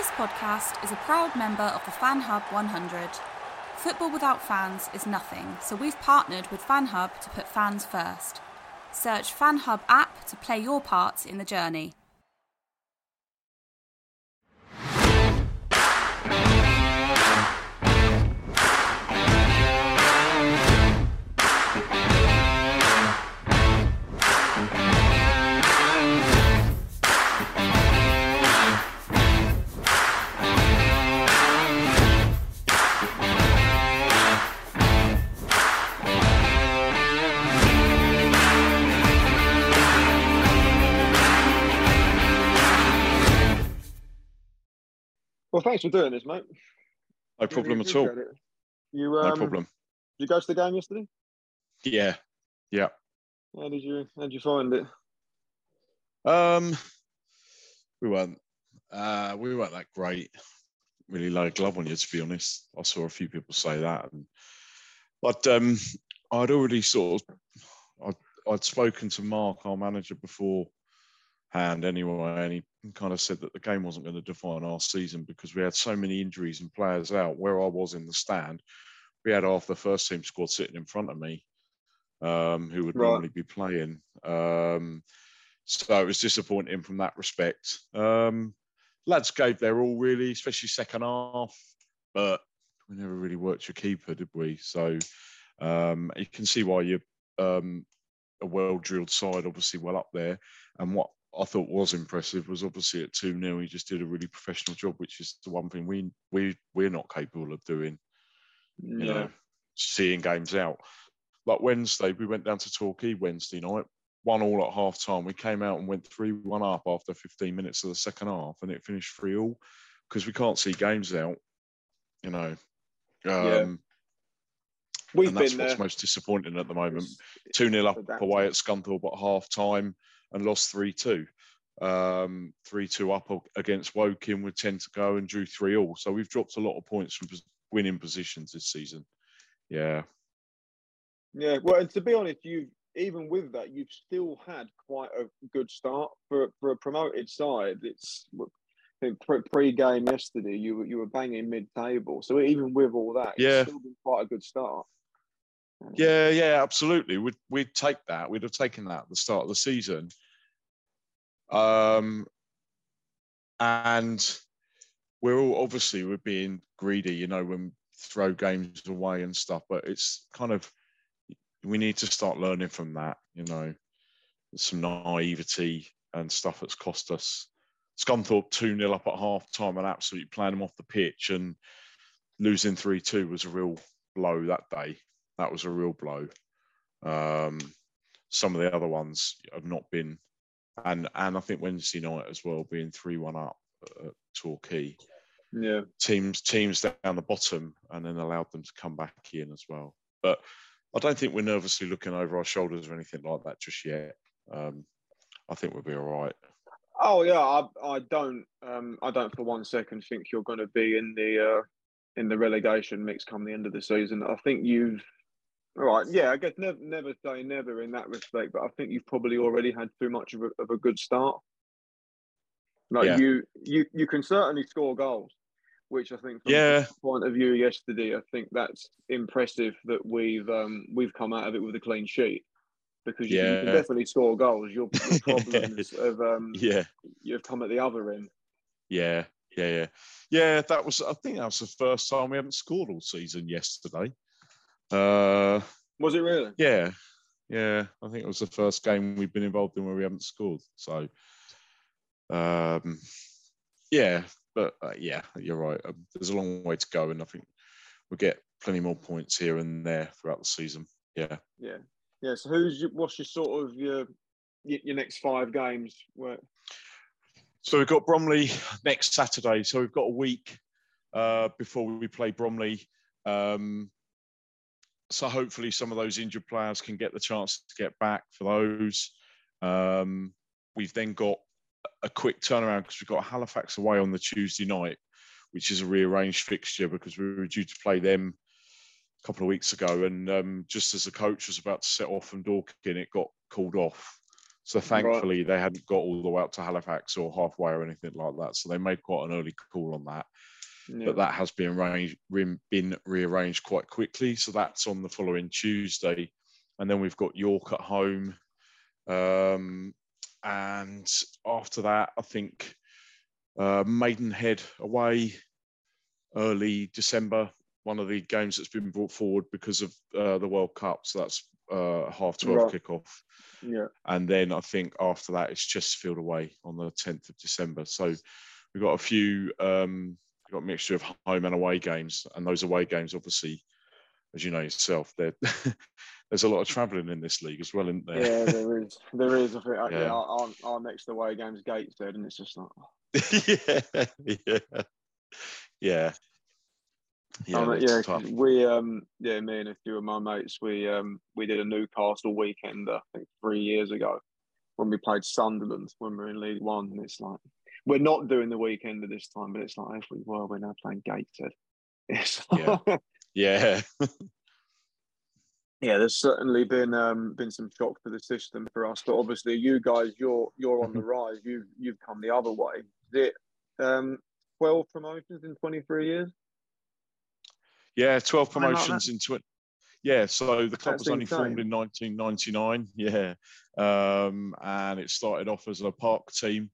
This podcast is a proud member of the Fan Hub 100. Football without fans is nothing, so we've partnered with Fan Hub to put fans first. Search Fan Hub app to play your part in the journey. Thanks for doing this, mate. No problem at all. You um, No problem. Did you go to the game yesterday? Yeah, yeah. How did you How did you find it? Um, we weren't. Uh, we weren't that great. Really low glove on you, to be honest. I saw a few people say that, and, but um, I'd already sort of. I'd, I'd spoken to Mark, our manager, beforehand anyway, and he kind of said that the game wasn't going to define our season because we had so many injuries and players out. Where I was in the stand, we had half the first team squad sitting in front of me, um, who would Right. normally be playing. Um, so it was disappointing from that respect. Um, lads gave their all really, especially second half, but we never really worked your keeper, did we? So um, you can see why you're um, a well drilled side, obviously well up there. And what I thought was impressive was obviously at 2 0, he just did a really professional job, which is the one thing we, we, we're not capable of doing, you Yeah. know, seeing games out. Like Wednesday, we went down to Torquay Wednesday night, one all at half time. We came out and went 3 1 up after 15 minutes of the second half, and it finished 3 all because we can't see games out, you know. Um, We've and that's been what's there. most disappointing at the moment. 2 0 up away at Scunthorpe at half time and lost 3 2. Um, 3 2 up against Woking with 10 to go and drew 3 all. So we've dropped a lot of points from winning positions this season. Yeah. Yeah, well, and to be honest, you've even with that, you've still had quite a good start for for a promoted side. It's pre- pre-game yesterday, you were you were banging mid-table. So even with all that, Yeah. it's still been quite a good start. Yeah, yeah, absolutely. We'd, we'd take that. We'd have taken that at the start of the season. Um, and we're all obviously we're being greedy, you know, when throw games away and stuff. But it's kind of we need to start learning from that. You know, some naivety and stuff that's cost us. Scunthorpe 2 0 up at half time and absolutely playing them off the pitch and losing 3 2 was a real blow that day. That was a real blow. Um, some of the other ones have not been, and and I think Wednesday night as well, being 3 1 up at Torquay. Yeah. teams teams down the bottom, and then allowed them to come back in as well. But I don't think we're nervously looking over our shoulders or anything like that just yet. Um, I think we'll be all right. Oh yeah, I, I don't um, I don't for one second think you're going to be in the uh, in the relegation mix come the end of the season. I think you've all right. Yeah, I guess never never say never in that respect, but I think you've probably already had too much of a, of a good start. Like Yeah. you you you can certainly score goals, which I think from Yeah. the point of view yesterday, I think that's impressive that we've um, we've come out of it with a clean sheet. Because you, you can definitely score goals. Your, your problems of um, Yeah, you've come at the other end. yeah, yeah, yeah, yeah. That was. I think that was the first time we haven't scored all season yesterday. Uh, Was it really? yeah, yeah. I think it was the first game we've been involved in where we haven't scored. So, um, yeah, but uh, yeah, you're right. Um, there's a long way to go, and I think we'll get plenty more points here and there throughout the season. Yeah. Yeah, yeah. So who's your, what's your sort of your your next five games? Where So we've got Bromley next Saturday. So we've got a week uh, before we play Bromley. Um, so hopefully some of those injured players can get the chance to get back for those. Um, we've then got a quick turnaround because we've got Halifax away on the Tuesday night, which is a rearranged fixture because we were due to play them a couple of weeks ago. And um, just as the coach was about to set off from Dorking, it got called off. So thankfully, they hadn't got all the way up to Halifax or halfway or anything like that. So they made quite an early call on that. Yeah. But that has been arranged, been rearranged quite quickly. So that's on the following Tuesday, and then we've got York at home. Um, and after that, I think uh, Maidenhead away early December. One of the games that's been brought forward because of uh, the World Cup. So that's uh, half twelve Right. kickoff. yeah, And then I think after that, it's Chesterfield away on the 10th of December. So we've got a few, um, we've got a mixture of home and away games. And those away games, obviously, as you know yourself, there's a lot of travelling in this league as well, isn't there? yeah. There is, there is. I think yeah. Yeah. our, our- next away game's Gateshead, and it's just like yeah, yeah, yeah. Yeah, Oh, yeah, we um yeah, me and a few of my mates, we um we did a Newcastle weekend I think three years ago when we played Sunderland when we were in League One, and it's like we're not doing the weekend at this time, but it's like if we were, we're now playing Gateshead. It's Yeah. yeah. Yeah, there's certainly been um been some shock for the system for us, but obviously you guys, you're you're on the rise. You've you've come the other way. Is it um twelve promotions in twenty three years? yeah. 12 promotions in 20. Yeah, so the club That's was only formed in 1999. Yeah, um, and it started off as a park team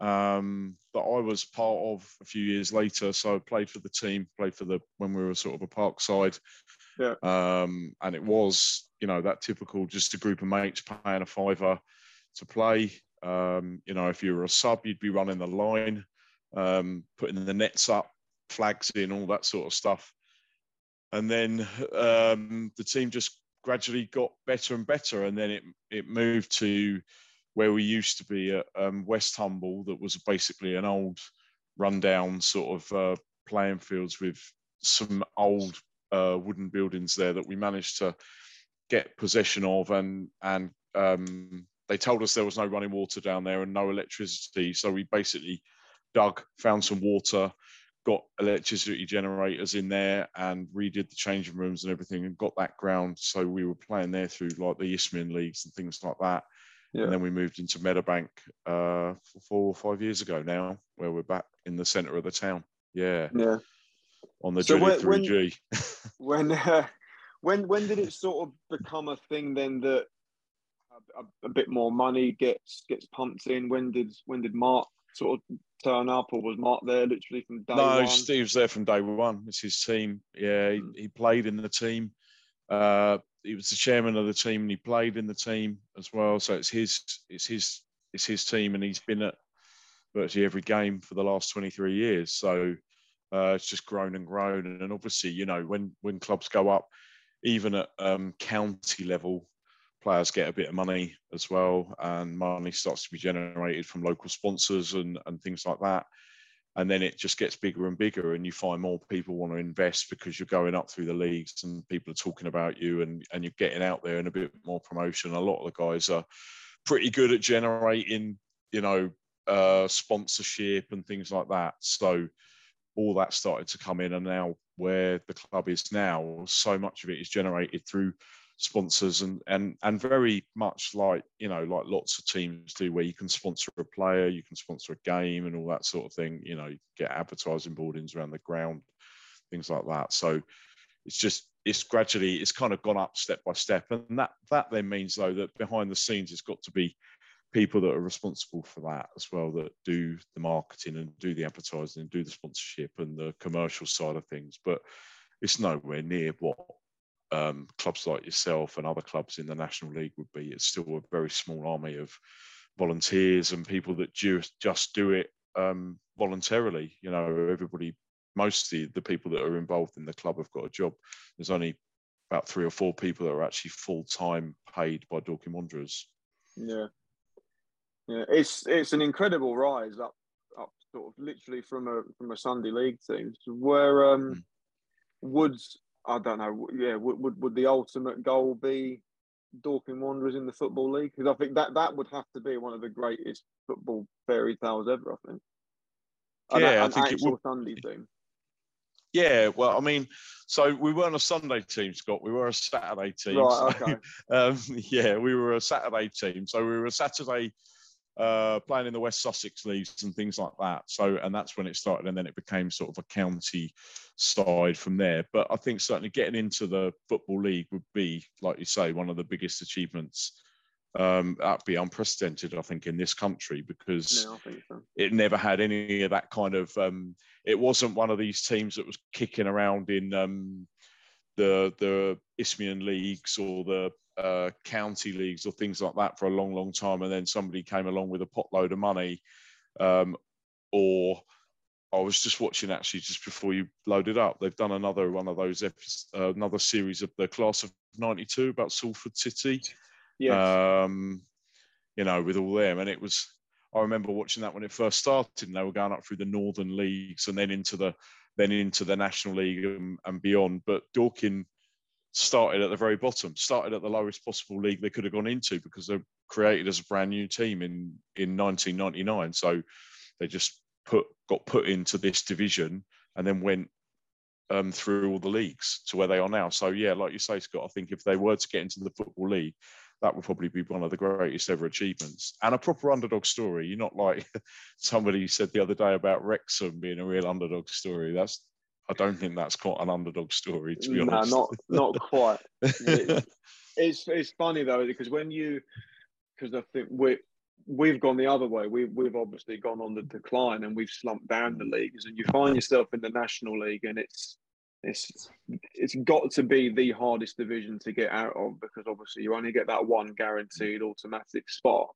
um, that I was part of a few years later. So I played for the team, played for the when we were sort of a park side. Yeah. Um, and it was, you know, that typical just a group of mates paying a fiver to play. Um, you know, if you were a sub, you'd be running the line, um, putting the nets up, flags in, all that sort of stuff. And then um, the team just gradually got better and better. And then it, it moved to where we used to be at um, Westhumble, that was basically an old, rundown sort of uh, playing fields with some old uh, wooden buildings there that we managed to get possession of, and and um, they told us there was no running water down there and no electricity, so we basically dug, found some water, got electricity generators in there, and redid the changing rooms and everything, and got that ground. So we were playing there through like the Isthmian leagues and things like that. Yeah. And then we moved into Meadowbank uh, four or five years ago now, where we're back in the centre of the town. Yeah, Yeah. on the So when- when- 3G. when uh, when when did it sort of become a thing then that a, a, a bit more money gets gets pumped in when did when did mark sort of turn up or was mark there literally from day no, one No, Steve's there from day one. It's his team. Yeah, he, Mm. he played in the team. Uh, he was the chairman of the team, and he played in the team as well. So it's his, it's his, it's his team, and he's been at virtually every game for the last 23 years. So uh, it's just grown and grown. And obviously, you know, when when clubs go up, even at um, county level, players get a bit of money as well, and money starts to be generated from local sponsors and and things like that. And then it just gets bigger and bigger and you find more people want to invest because you're going up through the leagues and people are talking about you and, and you're getting out there and a bit more promotion. A lot of the guys are pretty good at generating you know uh, sponsorship and things like that. So all that started to come in and now where the club is now so much of it is generated through sponsors and and and very much like you know like lots of teams do where you can sponsor a player you can sponsor a game and all that sort of thing you know get advertising boardings around the ground things like that. So it's just it's gradually it's kind of gone up step by step. And that that then means though that behind the scenes it's got to be people that are responsible for that as well that do the marketing and do the advertising and do the sponsorship and the commercial side of things. But it's nowhere near what um, clubs like yourself and other clubs in the National League would be. It's still a very small army of volunteers and people that just just do it um, voluntarily. You know, everybody, mostly the people that are involved in the club have got a job. There's only about three or four people that are actually full time paid by Dorking Wanderers. Yeah, yeah, it's it's an incredible rise up up sort of literally from a from a Sunday league team where um, mm. Woods I don't know. Yeah, would, would, would the ultimate goal be Dorking Wanderers in the football league? Because I think that that would have to be one of the greatest football fairy tales ever. I think. Yeah, an, I think it would. Sunday team. Yeah, well, I mean, so we weren't a Sunday team, Scott. We were a Saturday team. Right. So, okay. Um, yeah, we were a Saturday team. So we were a Saturday uh, playing in the West Sussex leagues and things like that. So, and that's when it started, and then it became sort of a county side from there. But I think certainly getting into the football league would be, like you say, one of the biggest achievements. Um, that'd be unprecedented, I think, in this country because so. it never had any of that kind of. Um, it wasn't one of these teams that was kicking around in um, the the Isthmian leagues or the uh, county leagues or things like that for a long, long time, and then somebody came along with a potload of money, um, or I was just watching actually just before you loaded up. They've done another one of those episodes, uh, another series of the class of '92 about Salford City. Yeah. Um, you know, with all them, and it was. I remember watching that when it first started, and they were going up through the northern leagues and then into the then into the national league and, and beyond. But Dorking started at the very bottom, started at the lowest possible league they could have gone into because they're created as a brand new team in in 1999. So they just put got put into this division and then went um, through all the leagues to where they are now. So yeah, like you say, Scott, I think if they were to get into the football league, that would probably be one of the greatest ever achievements and a proper underdog story. You're not like somebody said the other day about Wrexham being a real underdog story. That's I don't think that's quite an underdog story, to be honest. No, not not quite. it's, it's, it's funny though because when you because I think we we've gone the other way. We've we've obviously gone on the decline and we've slumped down the leagues, and you find yourself in the national league, and it's it's it's got to be the hardest division to get out of because obviously you only get that one guaranteed automatic spot.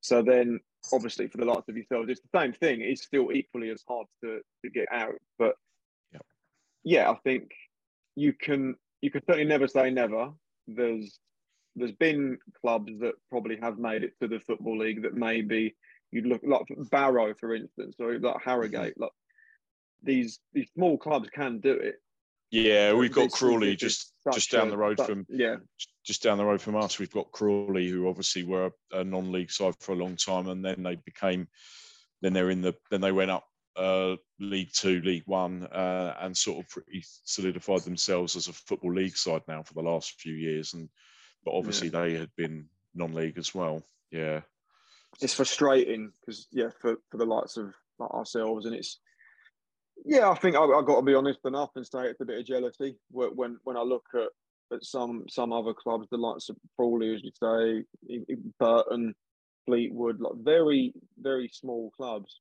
So then, obviously, for the likes of yourselves, it's the same thing. It's still equally as hard to, to get out. But yeah, I think you can you can certainly never say never. There's there's been clubs that probably have made it to the football league that maybe you'd look like Barrow, for instance, or like mm-hmm. Harrogate. Like these these small clubs can do it. Yeah, we've got Crawley just just down the road from yeah just down the road from us. We've got Crawley, who obviously were a non-league side for a long time, and then they became then they're in the then they went up uh, League Two, League One, uh, and sort of pretty solidified themselves as a football league side now for the last few years. And but obviously yeah. they had been non-league as well. Yeah, it's frustrating because yeah, for, for the likes of like ourselves, and it's yeah, I think I, have got to be honest enough and say it's a bit of jealousy when when I look at at some some other clubs, the likes of Crawley, as you say, Burton, Fleetwood, like very very small clubs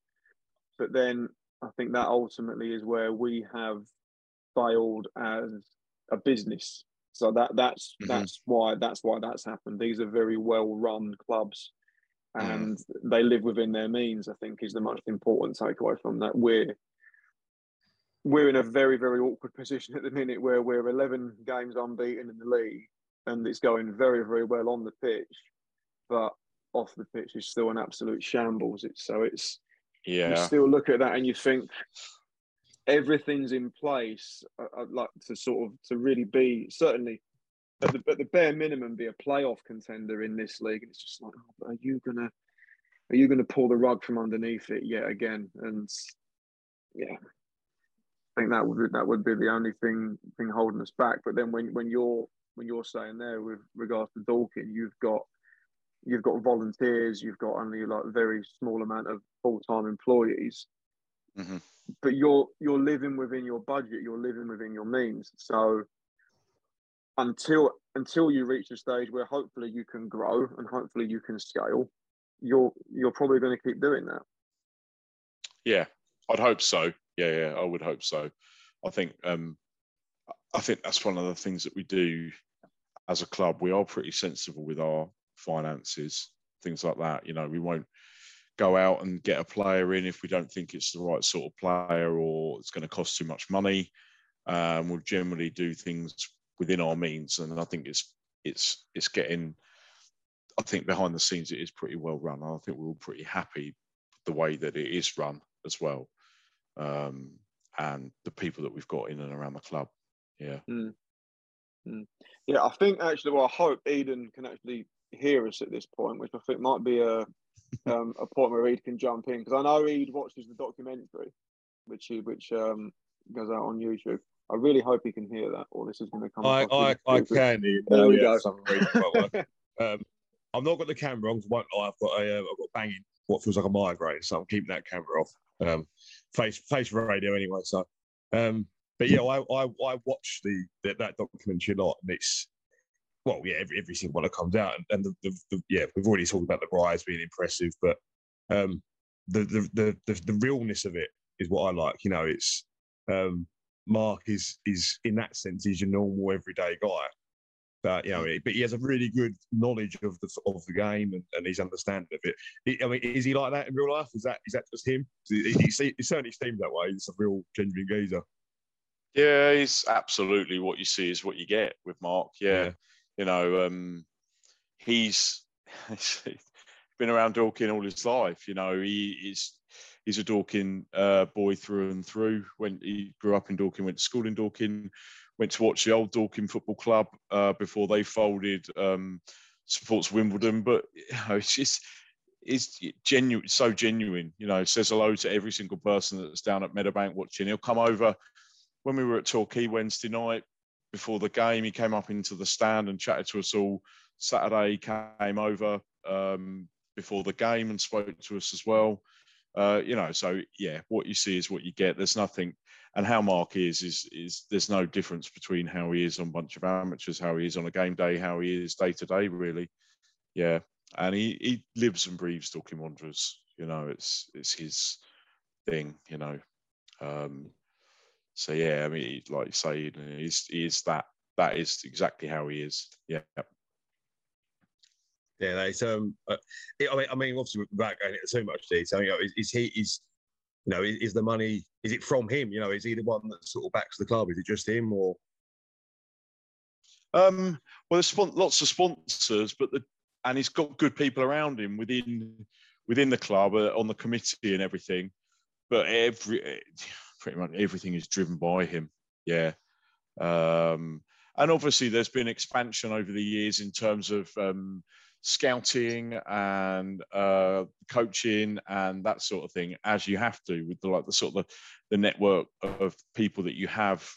but then I think that ultimately is where we have failed as a business. So that that's mm-hmm. that's why that's why that's happened. These are very well run clubs, and mm. they live within their means. I think is the most important takeaway from that. We're we're in a very very awkward position at the minute where we're 11 games unbeaten in the league, and it's going very very well on the pitch, but off the pitch is still an absolute shambles. It's so it's Yeah. You still look at that and you think everything's in place. I'd like to sort of to really be certainly at the, at the bare minimum be a playoff contender in this league. And it's just like, oh, are you gonna are you gonna pull the rug from underneath it yet again? And yeah, I think that would that would be the only thing thing holding us back. But then when when you're when you're saying there with regards to Dorking, you've got you've got volunteers, you've got only like a very small amount of full time employees, Mhm. but you're you're living within your budget, you're living within your means. So until until you reach a stage where hopefully you can grow and hopefully you can scale, you're you're probably going to keep doing that. Yeah, I'd hope so. Yeah, yeah, I would hope so. I think um, I think that's one of the things that we do as a club. We are pretty sensible with our finances, things like that. You know, we won't go out and get a player in if we don't think it's the right sort of player or it's going to cost too much money. Um, we'll generally do things within our means, and I think it's it's it's getting. I think behind the scenes it is pretty well run. I think we're all pretty happy the way that it is run as well, um, and the people that we've got in and around the club. Yeah. Yeah, I think actually, well, I hope Eden can actually hear us at this point, which I think might be a um, a point where Ed can jump in because I know Ed watches the documentary, which he which um, goes out on YouTube. I really hope he can hear that, or this is going to come. I, I, I can. hear you. There we Yeah, go. for some reason, but, um, I've not got the camera on. 'cause I won't lie, I've got a, uh, I've got banging what feels like a migraine, so I'm keeping that camera off. Um, face face radio anyway. So, um, but yeah, I I, I watched the, the that documentary a lot, and it's well, yeah, every, every single one that comes out, and, and the, the, the yeah, we've already talked about the rise being impressive, but um, the, the the the the realness of it is what I like. You know, it's um, Mark is is in that sense he's your normal everyday guy. But you know, but he has a really good knowledge of the of the game and, and his understanding of it. He- I mean, is he like that in real life? Is that is that just him? He, he, he, certainly seems that way. He's a real genuine geezer. Yeah, he's absolutely what you see is what you get with Mark. Yeah. You know, um, he's been around Dorking all his life. You know, he is he's a Dorking uh, boy through and through. When he grew up in Dorking, went to school in Dorking, went to watch the old Dorking Football Club uh, before they folded. Um, supports Wimbledon, but you know, it's just it's genuine, so genuine. You know, says hello to every single person that's down at Meadowbank watching. He'll come over when we were at Torquay Wednesday night before the game. He came up into the stand and chatted to us all. Saturday came over um, before the game and spoke to us as well. Uh, you know, so yeah, what you see is what you get. There's nothing, and how Mark is is is there's no difference between how he is on a bunch of amateurs, how he is on a game day, how he is day to day, really. Yeah, and he he lives and breathes Dorking Wanderers. You know, it's it's his thing. You know, um, so yeah, I mean, like you say, you know, he's he is that that is exactly how he is. Yeah, Yeah, that's um. Uh, I mean, I mean, obviously, without going into too much detail, you know, is, is he is, you know, is, is the money? Is it from him? You know, is he the one that sort of backs the club? Is it just him, or Um, well, there's lots of sponsors, but the and he's got good people around him within within the club uh, on the committee and everything. But every pretty much everything is driven by him. Yeah, um, and obviously there's been expansion over the years in terms of um, scouting and uh, coaching and that sort of thing, as you have to with the like the sort of the, the network of people that you have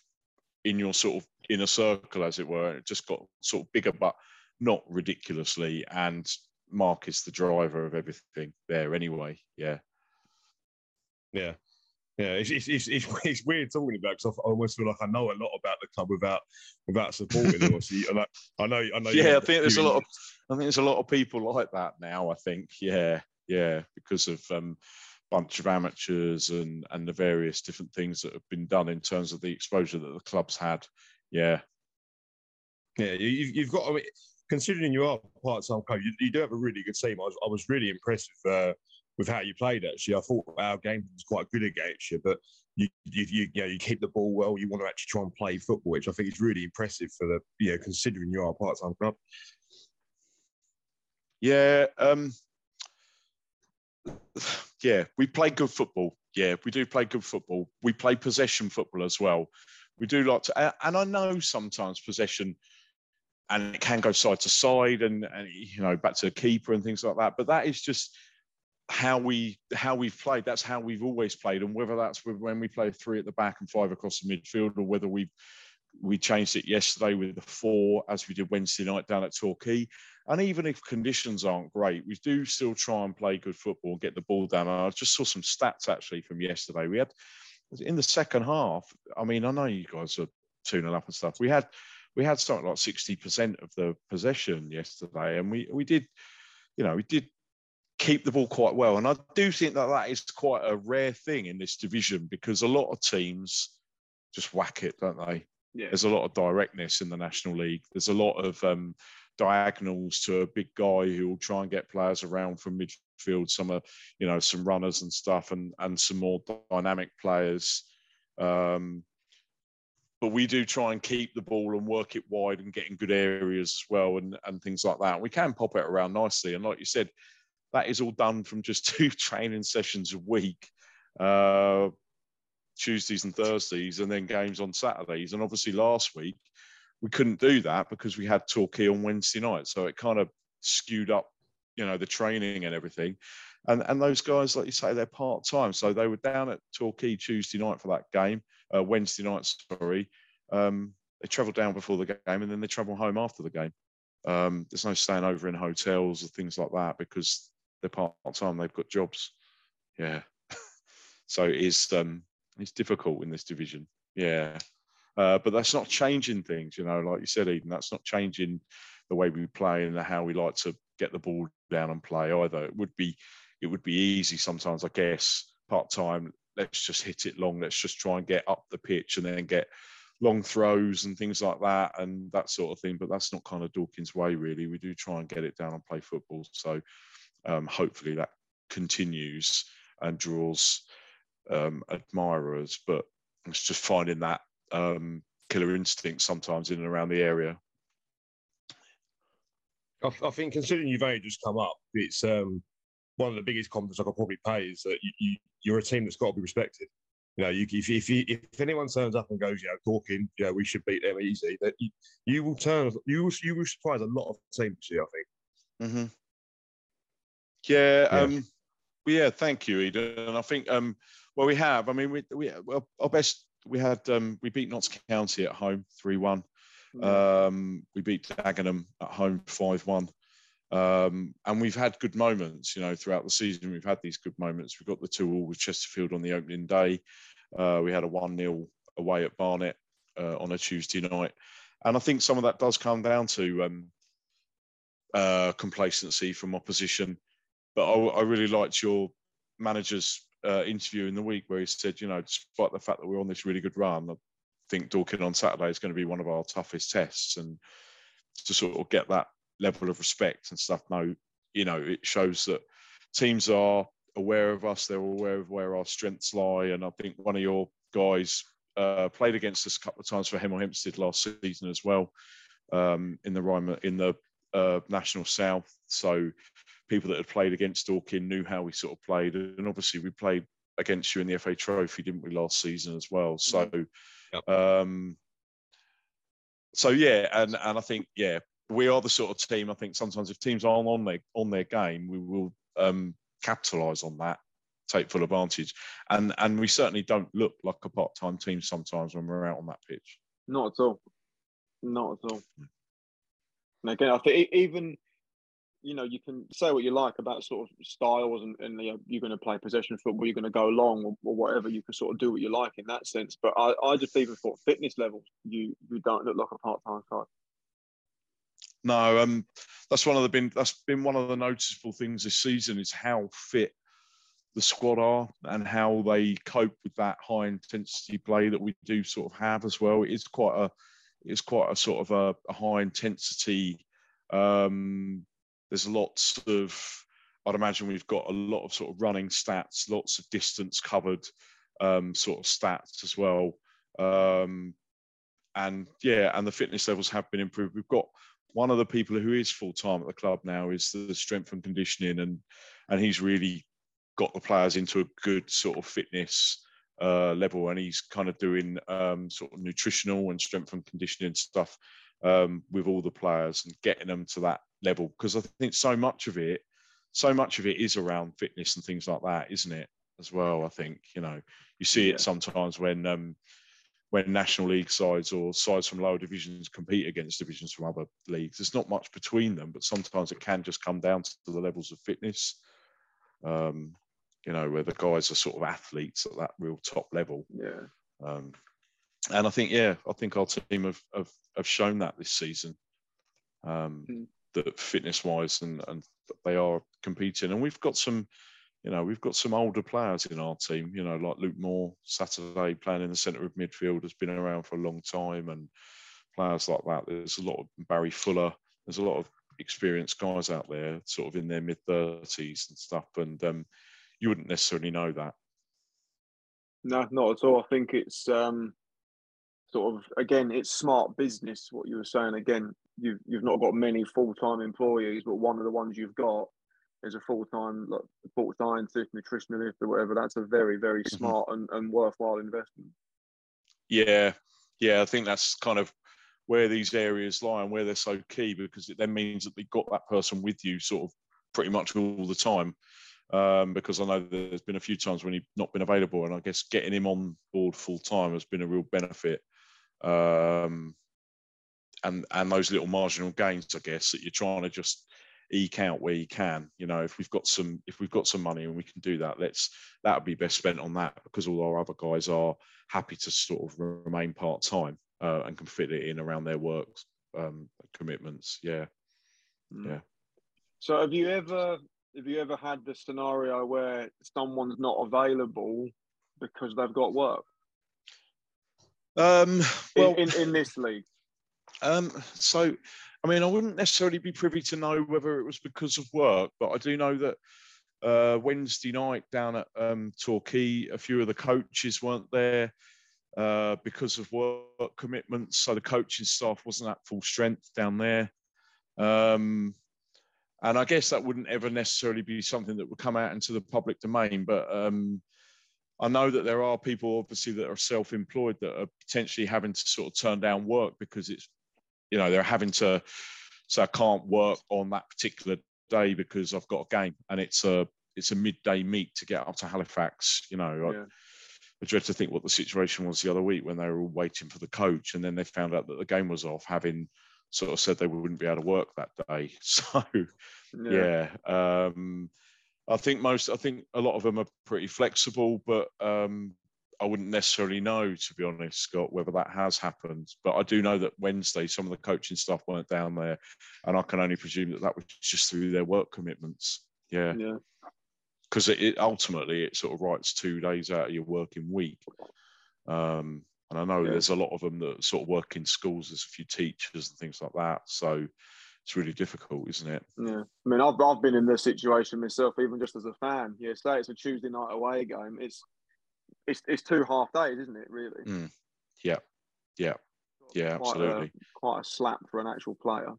in your sort of inner circle, as it were. It just got sort of bigger, but not ridiculously. And Mark is the driver of everything there anyway. Yeah. yeah, yeah? It's it's it's, it's, weird talking about because I almost feel like I know a lot about the club without without supporting them. Obviously, and I, I know I know. Yeah, I think there's a lot of I think there's a lot of people like that now, I think. Yeah, yeah, because of um bunch of amateurs and and the various different things that have been done in terms of the exposure that the club's had. Yeah. Yeah, you, you've you've got. I mean, considering you are part-time coach, you, you do have a really good team. I was I was really impressed with uh, with how you played. Actually, I thought our game was quite good against you, but you you you, you know you keep the ball well. You want to actually try and play football, which I think is really impressive for the you know considering you are a part-time club. Yeah, um, yeah, we play good football. Yeah, we do play good football. We play possession football as well. We do like to, and I know sometimes possession, and it can go side to side, and, and you know back to the keeper and things like that. But that is just how we how we've played. That's how we've always played, and whether that's when we play three at the back and five across the midfield, or whether we we changed it yesterday with the four as we did Wednesday night down at Torquay. And even if conditions aren't great, we do still try and play good football, get the ball down. And I just saw some stats actually from yesterday. We had in the second half. I mean, I know you guys are tuning up and stuff. We had we had something like sixty percent of the possession yesterday, and we we did, you know, we did keep the ball quite well. And I do think that that is quite a rare thing in this division because a lot of teams just whack it, don't they? Yeah. There's a lot of directness in the National League. There's a lot of um, diagonals to a big guy who will try and get players around from midfield. Some are, you know, some runners and stuff, and and some more dynamic players. Um, but we do try and keep the ball and work it wide and get in good areas as well, and and things like that. We can pop it around nicely, and like you said, that is all done from just two training sessions a week. Uh, Tuesdays and Thursdays, and then games on Saturdays. And obviously, last week we couldn't do that because we had Torquay on Wednesday night, so it kind of skewed up, you know, the training and everything. And and those guys, like you say, they're part time, so they were down at Torquay Tuesday night for that game, uh, Wednesday night, sorry. Um, they travelled down before the game, and then they travel home after the game. Um, there's no staying over in hotels or things like that because they're part time. They've got jobs. Yeah. so it is um, it's difficult in this division. Yeah. Uh, but that's not changing things, you know, like you said, Eden, that's not changing the way we play and how we like to get the ball down and play either. It would be it would be easy sometimes, I guess, part time. Let's just hit it long. Let's just try and get up the pitch and then get long throws and things like that and that sort of thing. But that's not kind of Dorking's way, really. We do try and get it down and play football. So um, hopefully that continues and draws um, admirers, but it's just finding that um, killer instinct sometimes in and around the area. I, I think considering you've only just come up, it's um, one of the biggest compliments I could probably pay is that you, you, are a team that's got to be respected. You know, you, if, if, you, if anyone turns up and goes, you know, Dorking, you know, we should beat them easy, that you, you will turn, you will, you will surprise a lot of teams I think. Mm-hmm. Yeah, yeah. Um, well, yeah, thank you, Eden. And I think um, well, we have. I mean, we, we well, our best. We had um, we beat Notts County at home three one. Mm. Um, we beat Dagenham at home five one. Um, and we've had good moments, you know, throughout the season. We've had these good moments. We got the two all with Chesterfield on the opening day. Uh, we had a one 0 away at Barnet uh, on a Tuesday night, and I think some of that does come down to um, uh, complacency from opposition. But I, I really liked your manager's uh, interview in the week where he said, you know, despite the fact that we're on this really good run, I think Dorking on Saturday is going to be one of our toughest tests, and to sort of get that level of respect and stuff. No, you know, it shows that teams are aware of us. They're aware of where our strengths lie, and I think one of your guys uh, played against us a couple of times for Hemel Hempstead last season as well um, in the in the uh, National South. So people that had played against Dorking knew how we sort of played, and obviously we played against you in the FA Trophy, didn't we, last season as well? Mm-hmm. So, yep. um, so yeah, and and I think yeah, we are the sort of team. I think sometimes if teams aren't on their on their game, we will um, capitalise on that, take full advantage, and and we certainly don't look like a part time team sometimes when we're out on that pitch. Not at all, not at all. And again, I think even you know, you can say what you like about sort of styles and, and you know, you're going to play possession football, you're going to go long or, or, whatever. You can sort of do what you like in that sense. But I, I just even thought fitness level, you you don't look like a part time side. No, um, that's one of the been that's been one of the noticeable things this season is how fit the squad are and how they cope with that high intensity play that we do sort of have as well. It is quite a it's quite a sort of a, a high intensity um, there's lots of, I'd imagine we've got a lot of sort of running stats, lots of distance covered um, sort of stats as well. Um, and yeah, and the fitness levels have been improved. We've got one of the people who is full time at the club now is the strength and conditioning, and and he's really got the players into a good sort of fitness uh, level, and he's kind of doing um, sort of nutritional and strength and conditioning stuff um, with all the players and getting them to that level. Because I think so much of it, so much of it is around fitness and things like that, isn't it? As well, I think you know you see it sometimes when um, when national league sides or sides from lower divisions compete against divisions from other leagues. There's not much between them, but sometimes it can just come down to the levels of fitness. Um, you know, where the guys are sort of athletes at that real top level. Yeah. Um, and I think, yeah, I think our team have have, have shown that this season. Um, Mm. That fitness wise and and they are competing, and we've got some, you know, we've got some older players in our team. You know, like Luke Moore, Saturday playing in the centre of midfield, has been around for a long time, and players like that. There's a lot of Barry Fuller. There's a lot of experienced guys out there, sort of in their mid thirties and stuff, and um, you wouldn't necessarily know that. No, not at all. I think it's um, sort of again, it's smart business. What you were saying again, you've you've not got many full time employees, but one of the ones you've got is a full time like full scientist, nutritionist, or whatever. That's a very very Mhm. smart and, and worthwhile investment. Yeah, yeah, I think that's kind of where these areas lie and where they're so key because it then means that they've got that person with you sort of pretty much all the time. Um, because I know there's been a few times when he's not been available, and I guess getting him on board full time has been a real benefit. Um, and and those little marginal gains, I guess, that you're trying to just eke out where you can. You know, if we've got some if we've got some money and we can do that, let's that would be best spent on that because all our other guys are happy to sort of remain part time uh, and can fit it in around their work um, commitments. Yeah, yeah. So have you ever have you ever had the scenario where someone's not available because they've got work Um, well, in, in, in this league? Um, so, I mean, I wouldn't necessarily be privy to know whether it was because of work, but I do know that uh, Wednesday night down at um, Torquay, a few of the coaches weren't there uh, because of work commitments. So the coaching staff wasn't at full strength down there. Um, and I guess that wouldn't ever necessarily be something that would come out into the public domain, but um, I know that there are people obviously that are self-employed that are potentially having to sort of turn down work because it's, you know, they're having to so I can't work on that particular day because I've got a game and it's a it's a midday meet to get up to Halifax. You know, Yeah. I, I dread to think what the situation was the other week when they were all waiting for the coach and then they found out that the game was off, having sort of said they wouldn't be able to work that day. So yeah. Um, I think most, I think a lot of them are pretty flexible, but um, I wouldn't necessarily know, to be honest, Scott, whether that has happened. But I do know that Wednesday, some of the coaching staff weren't down there, and I can only presume that that was just through their work commitments. Yeah, yeah. because it, it ultimately it sort of writes two days out of your working week. Um, and I know Yeah. there's a lot of them that sort of work in schools. There's a few teachers and things like that. So it's really difficult, isn't it? Yeah, I mean, I've I've been in this situation myself, even just as a fan. Yeah, say it's a Tuesday night away game. It's it's it's two half days, isn't it? Really? Mm. Yeah, yeah, yeah, Quite absolutely. A, quite a slap for an actual player.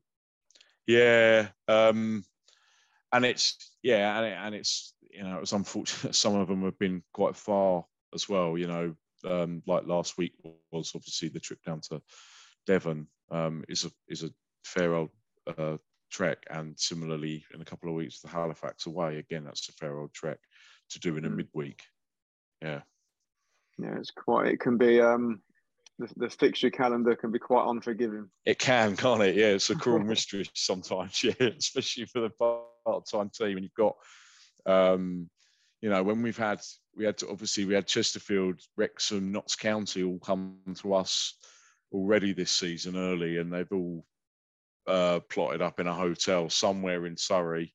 Yeah, um, and it's yeah, and, it, and it's you know it was unfortunate. Some of them have been quite far as well. You know, um, like last week was obviously the trip down to Devon um, is a is a fair old uh, trek, and similarly in a couple of weeks the Halifax away again. That's a fair old trek to do in a Mm. midweek. Yeah, Yeah, it's quite. It can be. Um, the, the fixture calendar can be quite unforgiving. it can, can't it? Yeah, it's a cruel mystery sometimes. Yeah, especially for the part-time team, and you've got, um, you know, when we've had we had to, obviously we had Chesterfield, Wrexham, Notts County all come to us already this season early, and they've all uh, plotted up in a hotel somewhere in Surrey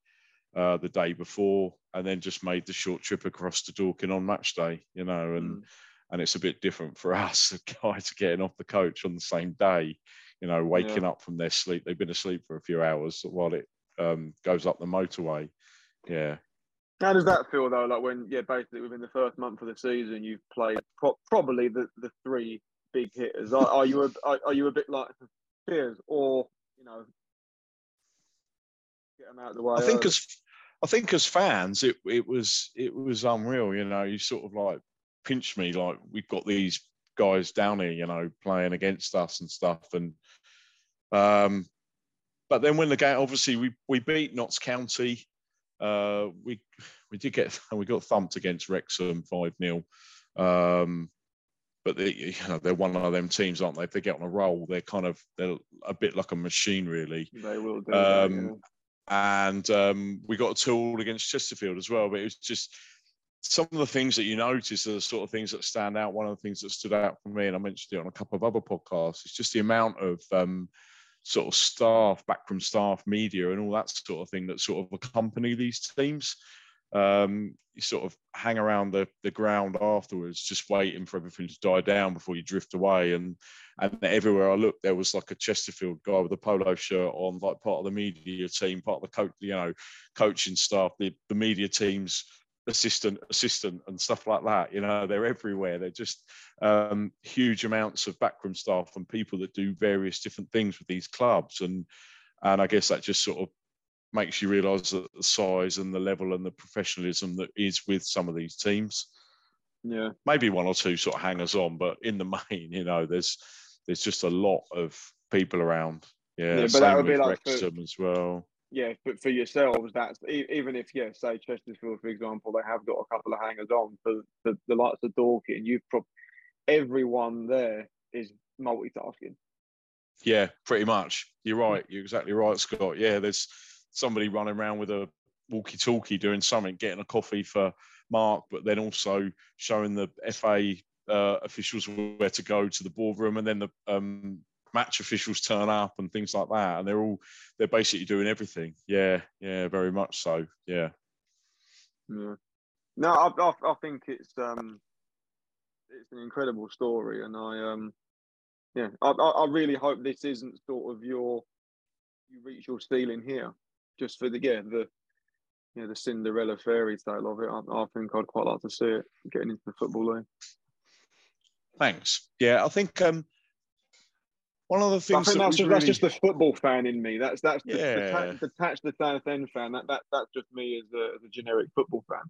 uh, the day before, and then just made the short trip across to Dorking on match day. You know, and Mm. And it's a bit different for us, the guys getting off the coach on the same day. You know, waking up from their sleep. They've been asleep for a few hours while it um, goes up the motorway. Yeah. How does that feel though? Like when, yeah, basically within the first month of the season, you've played pro- probably the, the three big hitters. Are, are you a are, are you a bit like fears or you know get them out of the way? I think early? as I think as fans, it it was it was unreal. You know, you sort of like pinched me like we've got these guys down here, you know, playing against us and stuff. And um, but then when the game, obviously, we we beat Notts County. Uh, we we did get and we got thumped against Wrexham five 0 um, but they, you know, they're one of them teams, aren't they? If they get on a roll, they're kind of they're a bit like a machine, really. They will do. Um, that, yeah. and um, we got a tool against Chesterfield as well. But it was just some of the things that you notice are the sort of things that stand out. One of the things that stood out for me, and I mentioned it on a couple of other podcasts, is just the amount of um, sort of staff, backroom staff, media, and all that sort of thing that sort of accompany these teams. Um, you sort of hang around the, the ground afterwards, just waiting for everything to die down before you drift away. And and everywhere I looked, there was like a Chesterfield guy with a polo shirt on, like part of the media team, part of the coach, you know, coaching staff, the, the media teams assistant, assistant, and stuff like that. You know, they're everywhere. They're just um, huge amounts of backroom staff and people that do various different things with these clubs. And and I guess that just sort of makes you realise that the size and the level and the professionalism that is with some of these teams. Yeah, Maybe one or two sort of hangers on, but in the main, you know, there's there's just a lot of people around. Yeah, Yeah, but same that would be like for- as well. Yeah. But for yourselves, that's even if yeah, say Chesterfield, for example, they have got a couple of hangers on for the, the likes of Dorking. You've probably everyone there is multitasking. Yeah, pretty much. You're right. You're exactly right, Scott. Yeah, there's somebody running around with a walkie-talkie doing something, getting a coffee for Marc, but then also showing the FA uh, officials where to go to the boardroom, and then the um, match officials turn up and things like that, and they're all they're basically doing everything. Yeah, yeah, very much so. Yeah, Yeah. No, I, I, I think it's um, it's an incredible story, and I um, yeah, I, I really hope this isn't sort of your you reach your ceiling here, just for the yeah the yeah the Cinderella fairy tale of it. I, I think I'd quite like to see it getting into the football league. thanks. Yeah, I think um, one of the things I think that that's just, really that's just the football fan in me. That's that's the, Yeah. detached, detached the Southend fan. That that that's just me as a, as a generic football fan,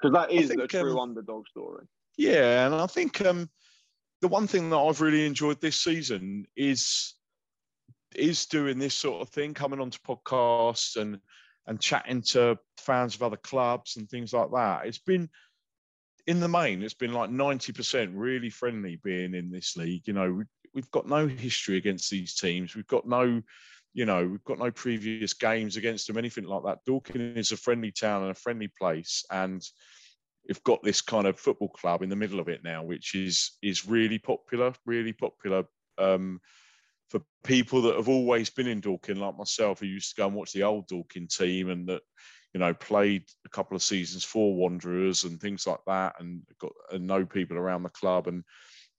because that is think, a true um, underdog story. Yeah, and I think um, the one thing that I've really enjoyed this season is is doing this sort of thing, coming onto podcasts and and chatting to fans of other clubs and things like that. It's been in the main, it's been like ninety percent really friendly being in this league. You know, we, we've got no history against these teams. We've got no, you know, we've got no previous games against them, anything like that. Dorking is a friendly town and a friendly place, and we've got this kind of football club in the middle of it now, which is is really popular, really popular um, for people that have always been in Dorking, like myself, who used to go and watch the old Dorking team and that you know played a couple of seasons for Wanderers and things like that, and got and know people around the club, and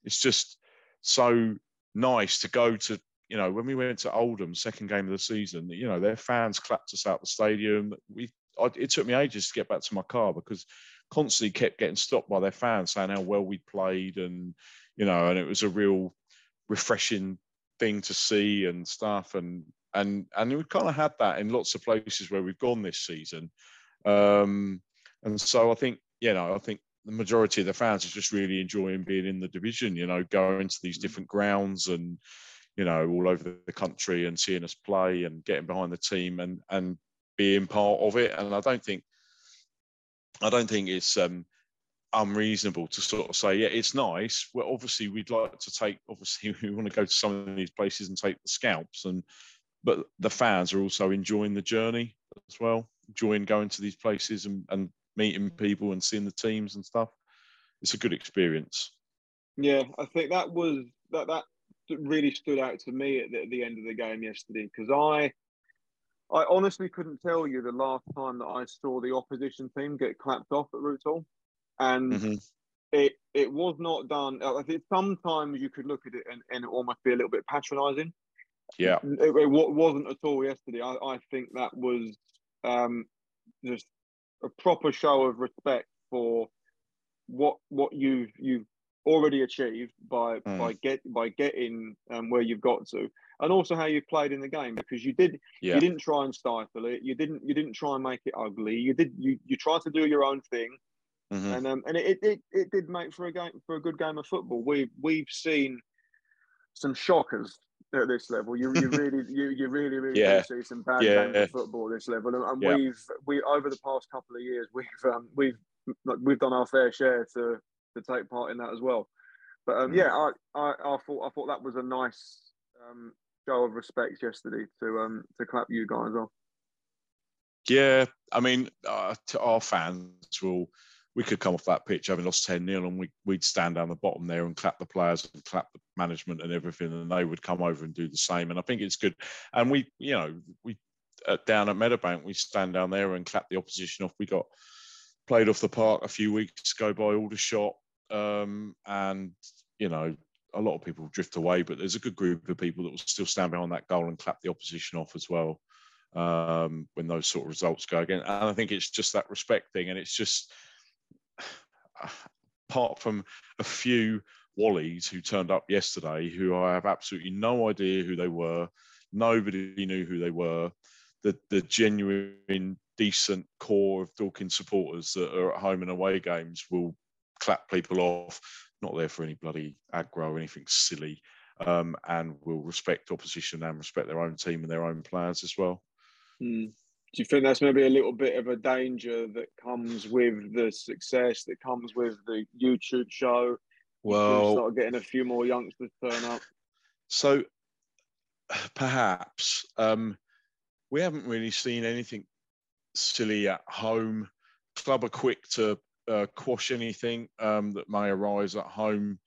it's just so nice to go to. You know, when we went to Oldham, second game of the season, you know, their fans clapped us out the stadium. We, I, it took me ages to get back to my car because constantly kept getting stopped by their fans saying how well we played and you know and it was a real refreshing thing to see and stuff and and and we've kind of had that in lots of places where we've gone this season um and so i think you know i think the majority of the fans are just really enjoying being in the division you know going to these different grounds and you know all over the country and seeing us play and getting behind the team and and being part of it and i don't think I don't think it's um, unreasonable to sort of say, yeah, it's nice. Well, obviously, we'd like to take. Obviously, we want to go to some of these places and take the scalps, and but the fans are also enjoying the journey as well, enjoying going to these places and, and meeting people and seeing the teams and stuff. It's a good experience. Yeah, I think that was that that really stood out to me at the, at the end of the game yesterday because I I honestly couldn't tell you the last time that I saw the opposition team get clapped off at Roots Hall, and Mhm. it it was not done. I think sometimes you could look at it and, and it almost be a little bit patronising. Yeah, It, it wa- wasn't at all yesterday. I, I think that was um, just a proper show of respect for what what you've you've already achieved by Mm. by get by getting um, where you've got to, and also how you've played in the game because you did Yeah. you didn't try and stifle it. You didn't you didn't try and make it ugly. You did you you tried to do your own thing, Mhm. and um and it, it it did make for a game for a good game of football. We we've seen some shockers at this level. You you really you you really really Yeah. do see some bad Yeah. of football at this level, and, and Yeah. we've we over the past couple of years we've um, we've like, we've done our fair share to to take part in that as well. But um, Mm. yeah, I, I I thought I thought that was a nice um, show of respect yesterday to um to clap you guys off. Yeah, I mean, uh, to our fans will. We could come off that pitch having lost 10 0 and we, we'd stand down the bottom there and clap the players and clap the management and everything, and they would come over and do the same. And I think it's good. And we, you know, we uh, down at Meadowbank, we stand down there and clap the opposition off. We got played off the park a few weeks ago by Aldershot. Um, and, you know, a lot of people drift away, but there's a good group of people that will still stand behind that goal and clap the opposition off as well um, when those sort of results go again. And I think it's just that respect thing. And it's just, apart from a few Wallies who turned up yesterday, who I have absolutely no idea who they were, nobody knew who they were. The, the genuine, decent core of Dorking supporters that are at home and away games will clap people off, not there for any bloody aggro or anything silly, um, and will respect opposition and respect their own team and their own players as well. Hmm. Do you think that's maybe a little bit of a danger that comes with the success that comes with the YouTube show? Well, start getting a few more youngsters turn up. So perhaps um, we haven't really seen anything silly at home. Club are quick to uh, quash anything um, that may arise at home,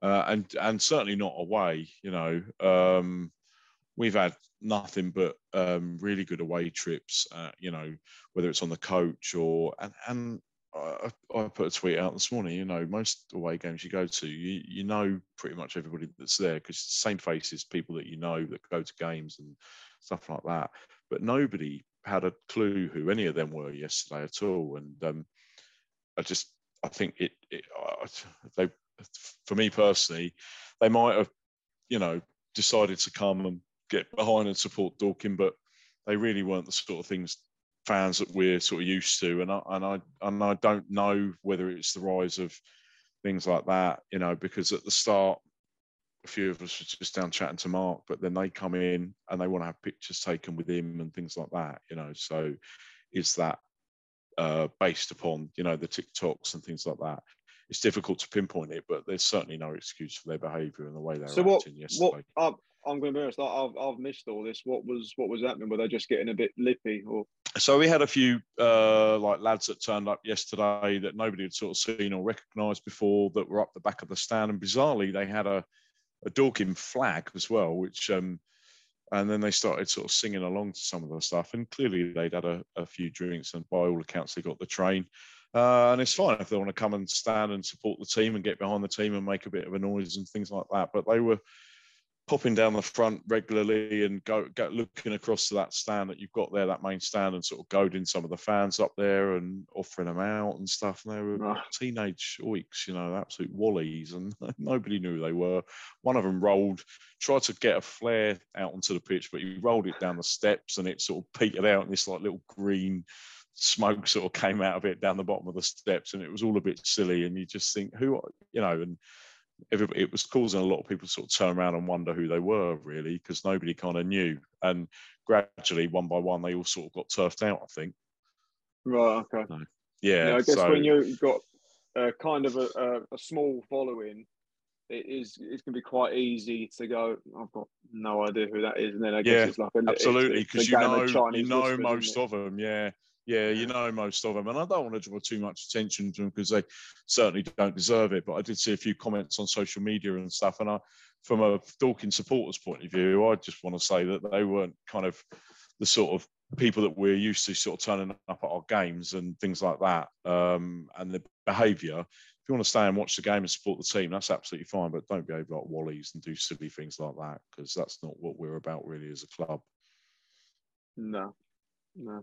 uh, and and certainly not away. You know, um, we've had nothing but um, really good away trips. Uh, you know, whether it's on the coach or and and I, I put a tweet out this morning. You know, most away games you go to, you you know pretty much everybody that's there because same faces, people that you know that go to games and stuff like that. But nobody had a clue who any of them were yesterday at all, and um, I just I think it, it they for me personally, they might have you know decided to come and get behind and support Dorking, but they really weren't the sort of things fans that we're sort of used to, and I and I and I don't know whether it's the rise of things like that, you know, because at the start, a few of us were just down chatting to Marc, but then they come in and they want to have pictures taken with him and things like that, you know. So, is that uh, based upon you know the TikToks and things like that? It's difficult to pinpoint it, but there's certainly no excuse for their behaviour and the way they So were what? acting yesterday. What? I'm, I'm going to be honest. I've I've missed all this. What was what was happening? Were they just getting a bit lippy or? so we had a few uh, like lads that turned up yesterday that nobody had sort of seen or recognised before that were up the back of the stand, and bizarrely they had a a Dorking flag as well, which um, and then they started sort of singing along to some of the stuff, and clearly they'd had a, a few drinks, and by all accounts they got the train. Uh, and it's fine if they want to come and stand and support the team and get behind the team and make a bit of a noise and things like that. But they were popping down the front regularly and go, go looking across to that stand that you've got there, that main stand, and sort of goading some of the fans up there and offering them out and stuff. And they were Right. teenage oiks, you know, absolute wallies, and nobody knew who they were. One of them rolled, tried to get a flare out onto the pitch, but he rolled it down the steps and it sort of petered out, and this like little green smoke sort of came out of it down the bottom of the steps, and it was all a bit silly. And you just think, who, you know, and everybody, it was causing a lot of people to sort of turn around and wonder who they were really because nobody kind of knew. And gradually, one by one, they all sort of got turfed out. I think. Right. Okay. Yeah. Yeah, I guess so, when you've got uh, kind of a, a, a small following, it is it's going to be quite easy to go. I've got no idea who that is, and then I guess Yeah, it's like a, absolutely because you know you know most of them. Yeah. Yeah, you know most of them, and I don't want to draw too much attention to them because they certainly don't deserve it. But I did see a few comments on social media and stuff, and I, from a Dorking supporters' point of view, I just want to say that they weren't kind of the sort of people that we're used to, sort of turning up at our games and things like that, um, and the behaviour. If you want to stay and watch the game and support the team, that's absolutely fine. But don't behave like wallies and do silly things like that because that's not what we're about really as a club. No, no.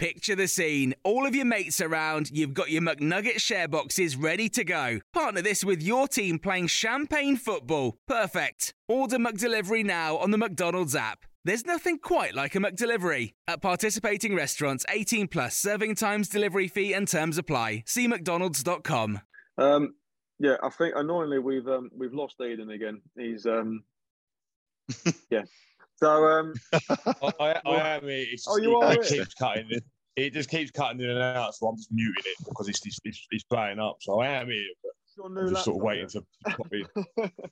Picture the scene. All of your mates around, you've got your McNugget share boxes ready to go. Partner this with your team playing champagne football. Perfect. Order McDelivery now on the McDonald's app. There's nothing quite like a McDelivery. At participating restaurants, 18 plus serving times, delivery fee, and terms apply. See McDonald's.com. Um, yeah, I think annoyingly we've um, we've lost Eden again. He's um, yeah. So um, I, I, I am. It's Oh, you it, are it keeps cutting it. It just keeps cutting in and out, so I'm just muting it because it's it's, it's, it's playing up. So I am here, but your I'm new just sort of laptop, waiting to pop.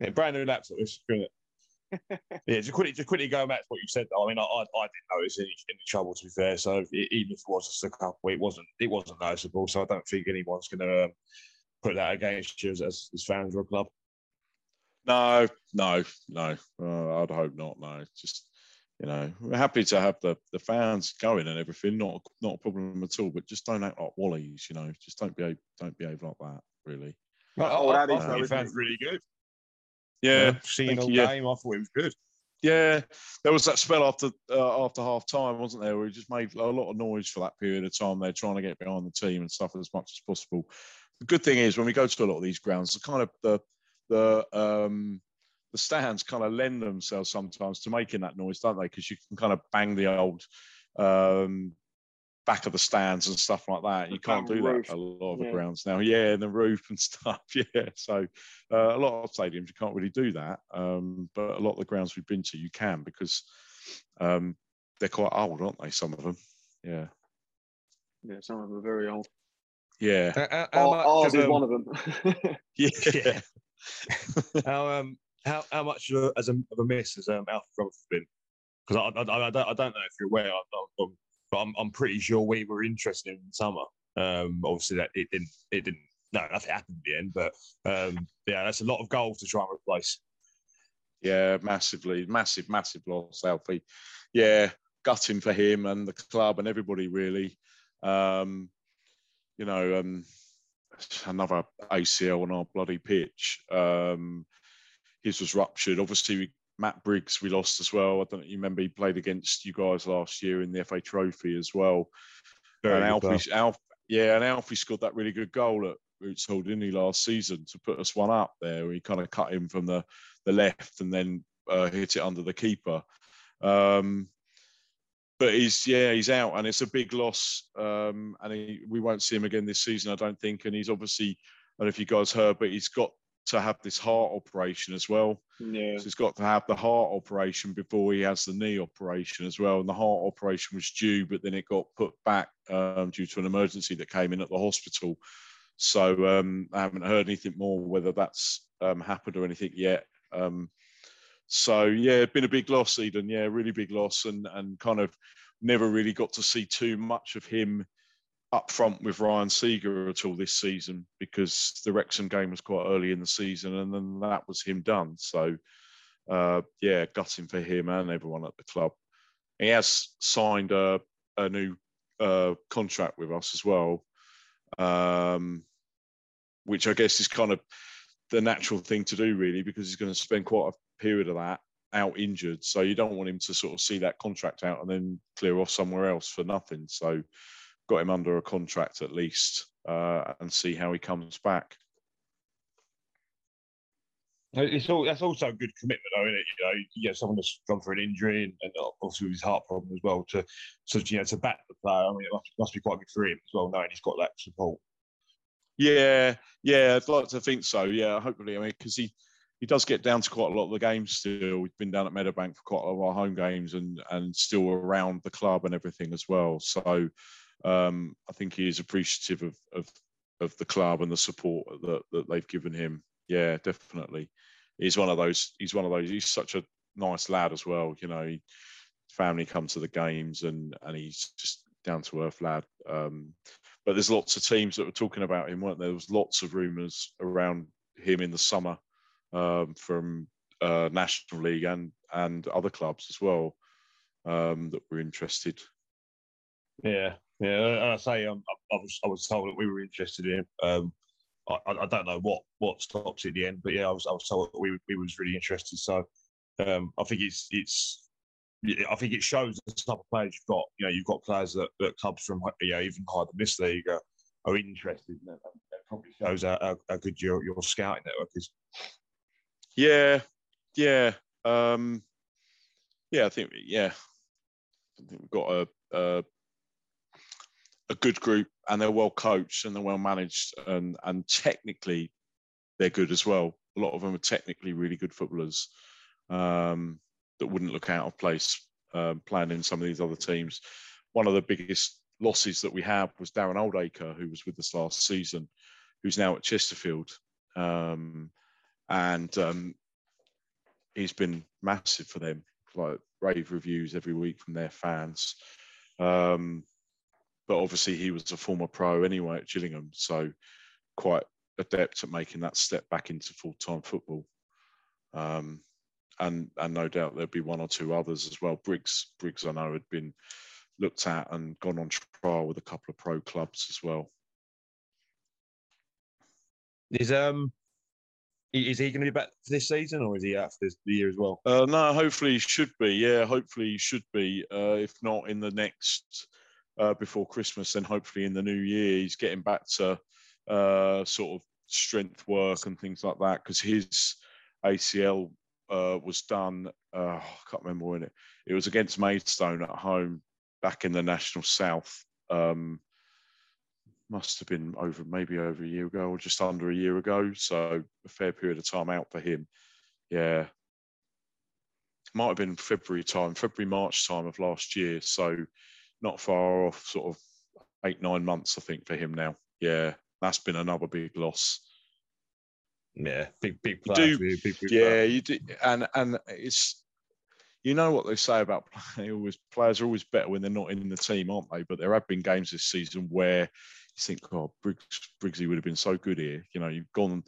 Yeah, brand new laptop. This, isn't yeah, just quickly, just quickly going back to what you said. Though. I mean, I, I, I didn't notice any, any trouble to be fair. So it, even if it was just a couple, it wasn't it wasn't noticeable. So I don't think anyone's going to um, put that against you as, as, as fans of a club. No, no, no. Uh, I'd hope not. No, just you know, we're happy to have the, the fans going and everything. Not not a problem at all. But just don't act like wallies. You know, just don't behave don't behave like that. Really. I, Oh, I, I that is thought so, fans really good. Yeah, seeing thank all you, yeah. game, I thought it was good. Yeah, there was that spell after uh, after half time, wasn't there? Where he just made a lot of noise for that period of time. They're trying to get behind the team and stuff as much as possible. The good thing is when we go to a lot of these grounds, the kind of the the um, the stands kind of lend themselves sometimes to making that noise, don't they? Because you can kind of bang the old um, back of the stands and stuff like that. You can't do roof. that a lot of the grounds now. Yeah, and the roof and stuff. Yeah, so uh, a lot of stadiums you can't really do that, um, but a lot of the grounds we've been to you can because um, they're quite old, aren't they? Some of them. Yeah, Yeah, some of them are very old. yeah, How, how, Our- how Ours is of, one of them. yeah. How um how, how much of a, as a, of a miss has um, Alfred Roberts been? Because I, I, I, don't, I don't know if you're aware, I'm, I'm, but I'm, I'm pretty sure we were interested in summer. Um, obviously that it didn't it didn't no nothing happened in the end, but um, yeah, that's a lot of goals to try and replace. Yeah, massively, massive, massive loss, Alfie. Yeah, gutting for him and the club and everybody really. Um, you know, um, another ACL on our bloody pitch. Um, his was ruptured. Obviously, we, Matt Briggs we lost as well. I don't know. You remember he played against you guys last year in the FA Trophy as well. Very and. Alfie, Alf, yeah, and Alfie scored that really good goal at Roots Hall, didn't he, last season to put us one up there. We kind of cut him from the, the left and then uh, hit it under the keeper. Um, but he's yeah he's out and it's a big loss um, and he, we won't see him again this season I don't think and he's obviously I don't know if you guys heard but he's got to have this heart operation as well yeah. so he's got to have the heart operation before he has the knee operation as well. And the heart operation was due, but then it got put back um, due to an emergency that came in at the hospital. So um, I haven't heard anything more whether that's um, happened or anything yet. Um, so yeah, been a big loss, Eden. Yeah, really big loss, and and kind of never really got to see too much of him up front with Ryan Seager at all this season because the Wrexham game was quite early in the season, and then that was him done. So uh, yeah, gutting for him and everyone at the club. He has signed a, a new uh, contract with us as well, um, which I guess is kind of the natural thing to do, really, because he's going to spend quite a period of that out injured. So you don't want him to sort of see that contract out and then clear off somewhere else for nothing. So got him under a contract at least uh, and see how he comes back. It's all that's also a good commitment, though, isn't it? You know, you get someone that's gone for an injury and, and obviously with his heart problem as well to, to you know to back the player. I mean, it must, must be quite good for him as well, knowing he's got that support. Yeah, yeah, I'd like to think so. Yeah, hopefully. I mean, because he he does get down to quite a lot of the games still. We've been down at Meadowbank for quite a lot of our home games and and still around the club and everything as well. So um, I think he is appreciative of of of the club and the support that that they've given him. Yeah, definitely. He's one of those. He's one of those. He's such a nice lad as well. You know, he, family come to the games and and he's just down to earth lad. Um, but there's lots of teams that were talking about him, weren't there? There was lots of rumours around him in the summer um, from uh, National League and and other clubs as well um, that were interested. Yeah, yeah. And I say um, I, I, was I was told that we were interested in. Um, I, I don't know what what stops at the end, but yeah, I was I was told that we we was really interested. So um, I think it's it's I think it shows the type of players you've got. You know, you've got players that, that clubs from you know even higher than this league are, are interested. In it. That probably shows how, how, how good your your scouting network is. Yeah, yeah, um, yeah. I think yeah, I think we've got a, a a good group, and they're well coached and they're well managed, and and technically they're good as well. A lot of them are technically really good footballers um, that wouldn't look out of place um, playing in some of these other teams. One of the biggest losses that we have was Darren Oldaker, who was with us last season, who's now at Chesterfield. Um, and um, he's been massive for them, like rave reviews every week from their fans. Um, but obviously, he was a former pro anyway at Gillingham, so quite adept at making that step back into full time football. Um, and and no doubt there'll be one or two others as well. Briggs, Briggs, I know had been looked at and gone on trial with a couple of pro clubs as well. Is um is he going to be back for this season, or is he out for this year as well? Uh, no, hopefully he should be. Yeah, hopefully he should be. Uh, if not in the next uh, before Christmas, then hopefully in the new year he's getting back to uh, sort of strength work and things like that because his ACL uh, was done. Uh, I can't remember when it. It was against Maidstone at home back in the National South. Um, must have been over maybe over a year ago or just under a year ago. So a fair period of time out for him. Yeah. Might have been February time, February, March time of last year. So not far off, sort of eight, nine months, I think, for him now. Yeah. That's been another big loss. Yeah, big big player. Do, big, big yeah, player. you do, and and it's you know what they say about players. Always players are always better when they're not in the team, aren't they? But there have been games this season where you think, oh, Briggs, Briggsy would have been so good here. You know, you've gone,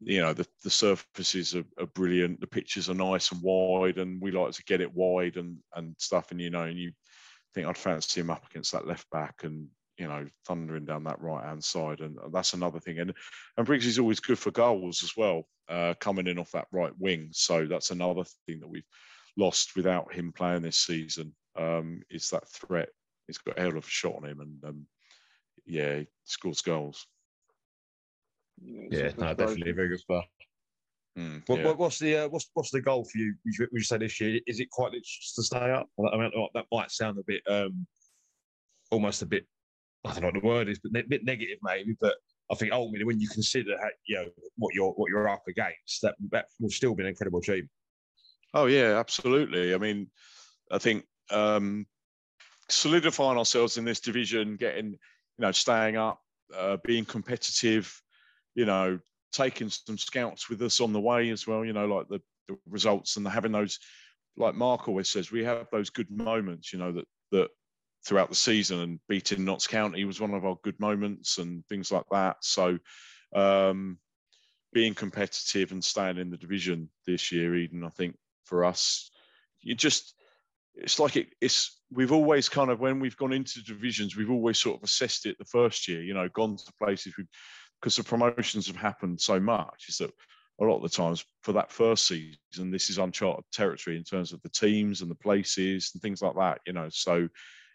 you know, the, the surfaces are, are, brilliant, the pitches are nice and wide, and we like to get it wide and and stuff. And you know, and you think I'd fancy him up against that left back and you know thundering down that right hand side, and that's another thing. And and Briggs is always good for goals as well, uh, coming in off that right wing. So that's another thing that we've lost without him playing this season. Um, is that threat? He's got a hell of a shot on him, and um, yeah, he scores goals. Yeah, no, definitely a very good player. Mm, what, yeah. what's the uh, what's what's the goal for you? Would you, say this year? Is it quite just to stay up? I mean, that might sound a bit, um, almost a bit. I don't know what the word is, but a bit negative maybe. But I think ultimately, when you consider how, you know what you're what you're up against, that that will still be an incredible achievement. Oh yeah, absolutely. I mean, I think um, solidifying ourselves in this division, getting you know, staying up, uh, being competitive, you know, taking some scouts with us on the way as well, you know, like the, the results and the, having those, like Marc always says, we have those good moments, you know, that, that throughout the season and beating Notts County was one of our good moments and things like that. So, um, being competitive and staying in the division this year, Eden, I think for us, you just it's like it, it's we've always kind of when we've gone into divisions we've always sort of assessed it the first year you know gone to places because the promotions have happened so much is that a lot of the times for that first season this is uncharted territory in terms of the teams and the places and things like that you know so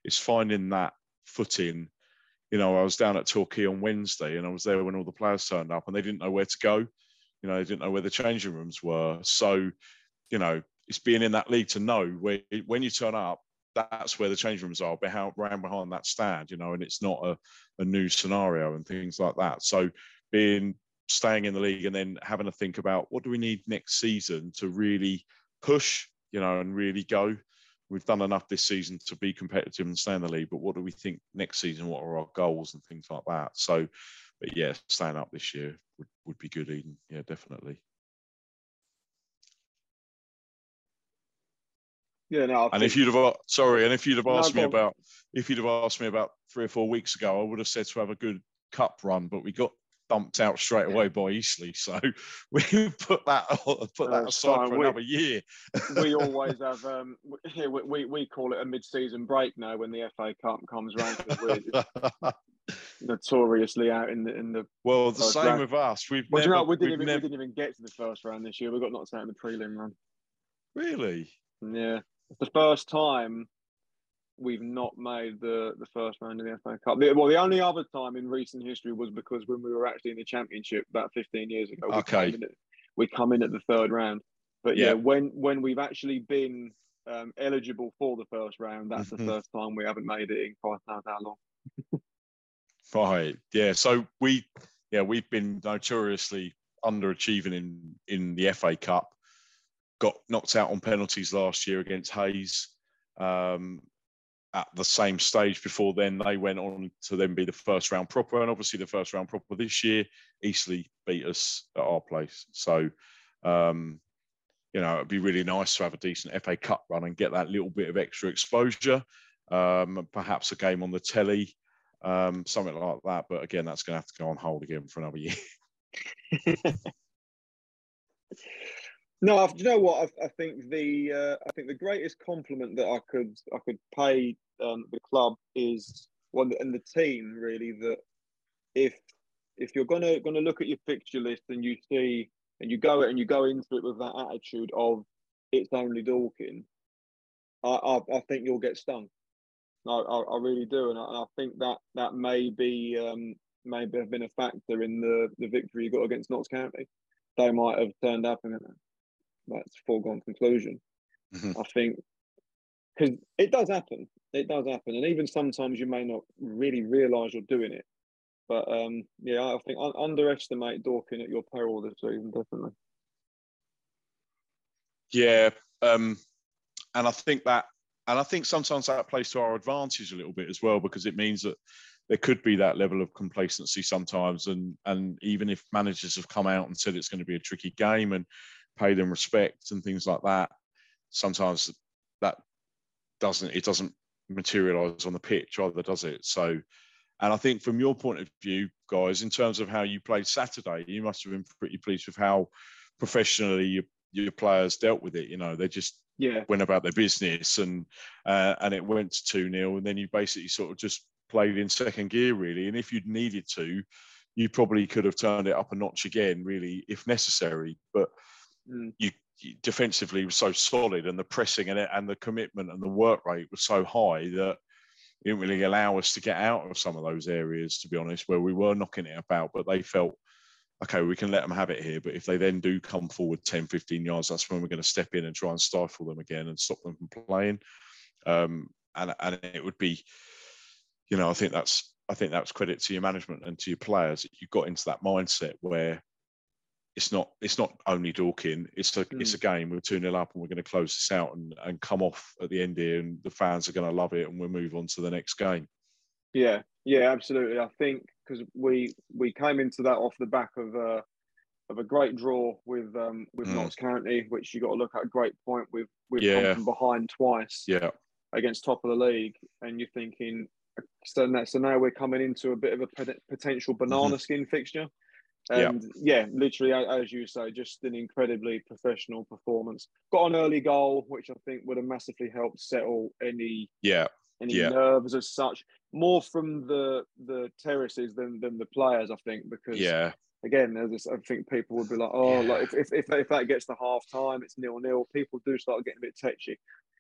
it's finding that footing. You know i was down at torquay on wednesday and i was there when all the players turned up and they didn't know where to go. You know they didn't know where the changing rooms were. So you know it's being in that league to know where when you turn up, that's where the change rooms are, behind, around behind that stand, you know, and it's not a, a new scenario and things like that. So being staying in the league and then having to think about what do we need next season to really push, you know, and really go. We've done enough this season to be competitive and stay in the league, but what do we think next season? What are our goals and things like that? So, but yeah, staying up this year would, would be good, Eden. Yeah, definitely. Yeah, no. I And if you'd have sorry, and if you'd have No, asked me about if you'd have asked me about three or four weeks ago, I would have said to have a good cup run, but we got dumped out straight away by Eastleigh, so we put that put that That's aside fine. for We- another year. we always have um we, we, we call it a mid-season break now when the FA Cup comes round notoriously out in the in the well, the same round. with us. We've well, never, you know, we didn't even never we didn't even get to the first round this year. We got knocked out in the prelim run. really. Yeah, it's the first time we've not made the the first round of the FA Cup. The- Well, the only other time in recent history was because when we were actually in the Championship about 15 years ago. We Okay. come in at, we come in at the third round, but yeah, Yeah. when when we've actually been um, eligible for the first round, that's Mhm. the first time we haven't made it in knows how long. Right. Yeah. So we, yeah, we've been notoriously underachieving in in the FA Cup. Got knocked out on penalties last year against Hayes. Um, at the same stage before then, they went on to then be the first round proper, and obviously the first round proper this year. Eastleigh beat us at our place. So, um, you know, it'd be really nice to have a decent FA Cup run and get that little bit of extra exposure. Um, perhaps a game on the telly um, something like that. But again, that's going to have to go on hold again for another year. No, I- do you know what? I, I think the uh, I think the greatest compliment that I could I could pay um, the club is one and the team really that if if you're gonna gonna look at your fixture list and you see and you go it and you go into it with that attitude of it's only Dorking, I I, I think you'll get stung. I, I, I really do, and I, and I think that that may be um, maybe have been a factor in the the victory you got against Notts County. They might have turned up and that's a foregone conclusion. Mhm. I think because it does happen. It does happen, and even sometimes you may not really realise you're doing it. But um, yeah, I think un- underestimate Dorking at your peril this season, definitely. Yeah, um, and I think that, and I think sometimes that plays to our advantage a little bit as well because it means that there could be that level of complacency sometimes, and and even if managers have come out and said it's going to be a tricky game and pay them respect and things like that, sometimes that doesn't it doesn't materialize on the pitch either, does it? So. And I think from your point of view, guys, in terms of how you played Saturday, you must have been pretty pleased with how professionally your, your players dealt with it. You know, they just Yeah, went about their business and uh, and it went to 2 0. And then you basically sort of just played in second gear, really. And if you'd needed to, you probably could have turned it up a notch again, really, if necessary. But Mm. you, defensively was so solid and the pressing and, and the commitment and the work rate was so high that it didn't really allow us to get out of some of those areas, to be honest, where we were knocking it about. But they felt, okay, we can let them have it here. But if they then do come forward 10, 15 yards, that's when we're going to step in and try and stifle them again and stop them from playing. Um, and, and it would be, you know, I think that's I think that's credit to your management and to your players. that You got into that mindset where it's not it's not only Dorking. It's a it's a game. We're two 0 up and we're going to close this out and, and come off at the end here, and the fans are going to love it, and we'll move on to the next game. yeah, yeah, absolutely. I think because we we came into that off the back of a of a great draw with um with Mm. Notts County, which you got to look at a great point with we've Yeah. come from behind twice. Yeah, against top of the league, and you're thinking, so now, so now we're coming into a bit of a potential banana skin fixture. Mm-hmm. Yeah. And yeah. literally, as you say, just an incredibly professional performance. Got an early goal, which I think would have massively helped settle any yeah, any Yeah. nerves as such. More from the the terraces than than the players, I think, because yeah, again, as I s- I think people would be like, oh, Yeah. like if, if, if, if that gets to half time, it's nil nil. People do start getting a bit touchy.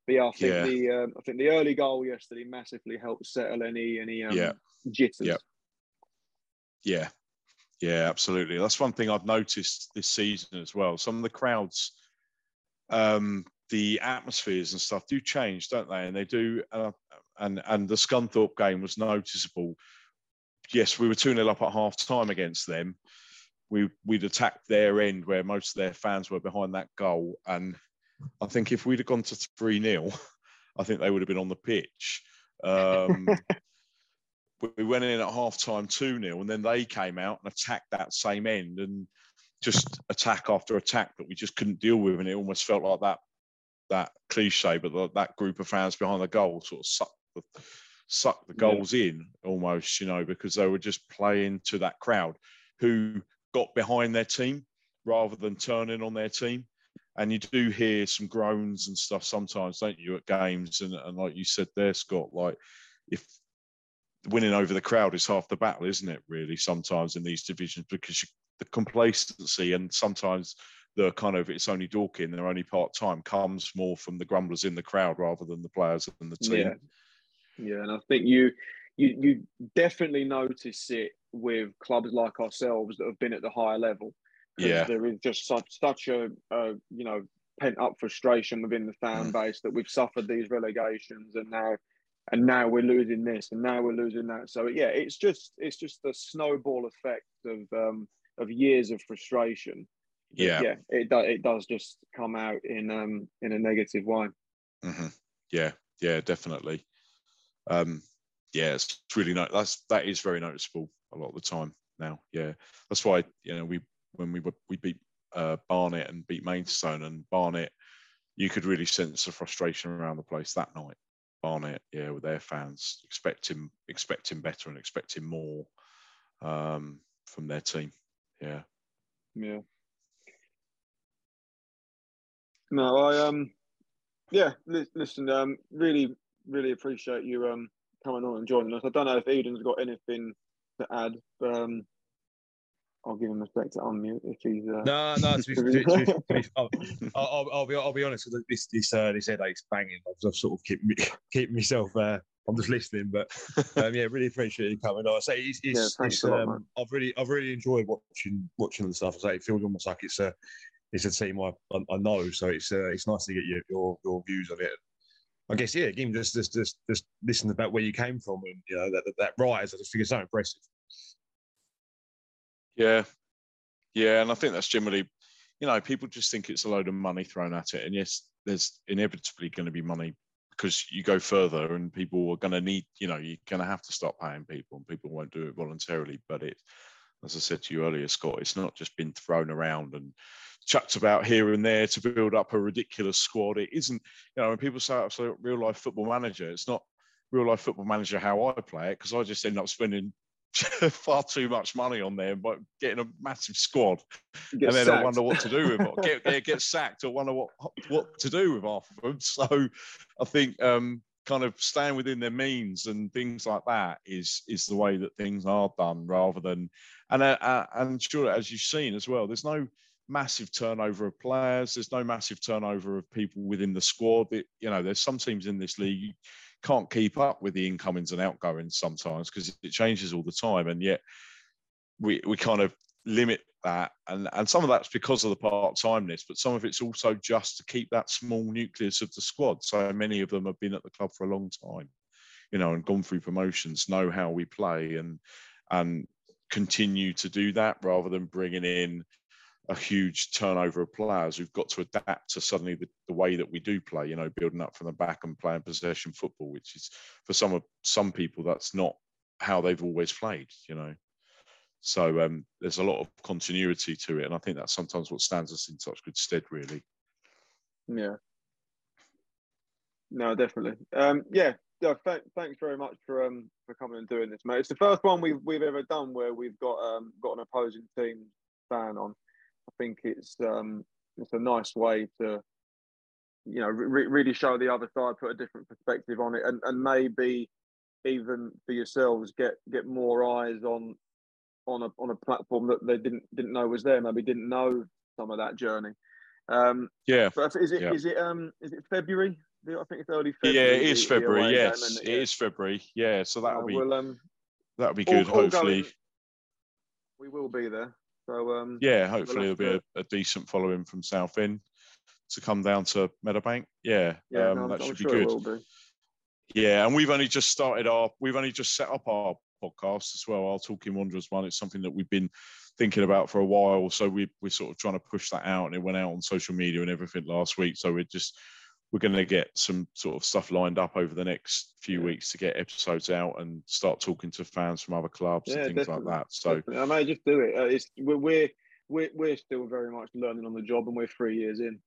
But yeah, I think Yeah. the um, I think the early goal yesterday massively helped settle any any um, Yeah. jitters. Yeah. yeah, yeah, absolutely. That's one thing I've noticed this season as well. Some of the crowds, um, the atmospheres and stuff do change, don't they? And they do. Uh, and and the Scunthorpe game was noticeable. Yes, we were two 0 up at half time against them. We we'd attacked their end where most of their fans were behind that goal, and I think if we'd have gone to three 0 I think they would have been on the pitch. Um, we- we went in at half time 2 0, and then they came out and attacked that same end and just attack after attack that we just couldn't deal with. And it almost felt like that that cliche, but the, that group of fans behind the goal sort of sucked the suck the goals yeah. in almost, you know, because they were just playing to that crowd who got behind their team rather than turning on their team. And you do hear some groans and stuff sometimes, don't you, at games? And, and like you said there, Scott, like if winning over the crowd is half the battle, isn't it? Really, sometimes in these divisions because you, the complacency and sometimes the kind of it's only Dorking, they're only part time, comes more from the grumblers in the crowd rather than the players and the team. Yeah, yeah and I think you you you definitely notice it with clubs like ourselves that have been at the higher level. Yeah, there is just such such a, a you know pent up frustration within the fan mm. base that we've suffered these relegations and now and now we're losing this and now we're losing that. So yeah it's just it's just the snowball effect of um of years of frustration. Yeah. yeah it does it does just come out in um in a negative way. Mm-hmm. yeah. Yeah definitely. Um yeah it's really no that's that is very noticeable a lot of the time now. Yeah. That's why you know we when we were we beat uh, barnet and beat maidstone and barnet you could really sense the frustration around the place that night barnet yeah with their fans expecting expecting better and expecting more um from their team yeah yeah no, I um, yeah. listen, um, really, really appreciate you um coming on and joining us. I don't know if Eden's got anything to add, but um, I'll give him respect to unmute if he's. Uh... No, no. To be, to, to, to be, I'll, I'll, I'll, be, I'll be honest. This, this, uh, this headache's banging. I've, I've sort of keep, keep myself. Uh, I'm just listening, but um, yeah, really appreciate you coming. I say it's, it's, yeah, it's um, lot, I've really, I've really enjoyed watching, watching the stuff. I say it feels almost like it's a, it's a team I, I, know, so it's uh, it's nice to get your, your your views on it. I guess yeah, again, just just just just listen about where you came from and you know that that, that rise. I just think it's so impressive. Yeah, yeah, and I think that's generally, you know, people just think it's a load of money thrown at it, and yes, there's inevitably going to be money because you go further and people are going to need, you know, you're going to have to stop paying people, and people won't do it voluntarily. But it, as I said to you earlier, Scott, it's not just been thrown around and chucked about here and there to build up a ridiculous squad. It isn't, you know, when people say it's a real life football manager, it's not real life football manager how I play it because I just end up spending far too much money on there, but getting a massive squad, and then sacked. I wonder what to do with it. Get, get, get sacked, or wonder what what to do with half of them. So, I think um, kind of staying within their means and things like that is is the way that things are done, rather than and uh, uh and sure as you've seen as well, there's no massive turnover of players. There's no massive turnover of people within the squad. It, you know, there's some teams in this league can't keep up with the incomings and outgoings sometimes because it changes all the time, and yet we we kind of limit that. And and some of that's because of the part-timeness but some of it's also just to keep that small nucleus of the squad. So many of them have been at the club for a long time you know and gone through promotions know how we play and and continue to do that rather than bringing in a huge turnover of players who've got to adapt to suddenly the, the, way that we do play, you know, building up from the back and playing possession football, which is for some of some people that's not how they've always played, you know. So um, there's a lot of continuity to it, and I think that's sometimes what stands us in such good stead, really. Yeah. No, definitely. Um, yeah. Yeah, th- thanks very much for um, for coming and doing this, mate. It's the first one we've we've ever done where we've got um, got an opposing team fan on. I think it's um, it's a nice way to you know re- really show the other side, put a different perspective on it, and, and maybe even for yourselves get get more eyes on on a on a platform that they didn't didn't know was there. Maybe didn't know some of that journey. Um, yeah. But is it yeah. is it um is it February? I think it's early February. Yeah, it is February. Yes, it is February. Yeah, so that'll uh, be well, um, that'll be good. All, all hopefully, going, we will be there. So um, yeah, hopefully there'll be a, a, decent following from Southend to come down to Meadowbank. Yeah, yeah um, no, that I'm should sure be good. Be. Yeah, and we've only just started our, we've only just set up our podcast as well. Our Talking Wanderers one. It's something that we've been thinking about for a while. So we, we're sort of trying to push that out, and it went out on social media and everything last week. So we're just we're going to get some sort of stuff lined up over the next few weeks to get episodes out and start talking to fans from other clubs yeah, and things definitely. like that. So definitely. I may just do it. Uh, it's we're, we're we're still very much learning on the job, and we're three years in.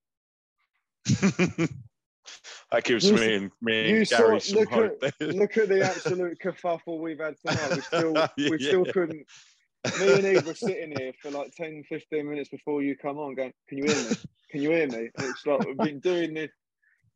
That gives You- me and me and saw- Gary some look hope. at- Look at the absolute kerfuffle we've had tonight. We still, we still Yeah. couldn't. Me and Eve were sitting here for like 10, 15 minutes before you come on, going, "Can you hear me? Can you hear me?" And it's like we've been doing this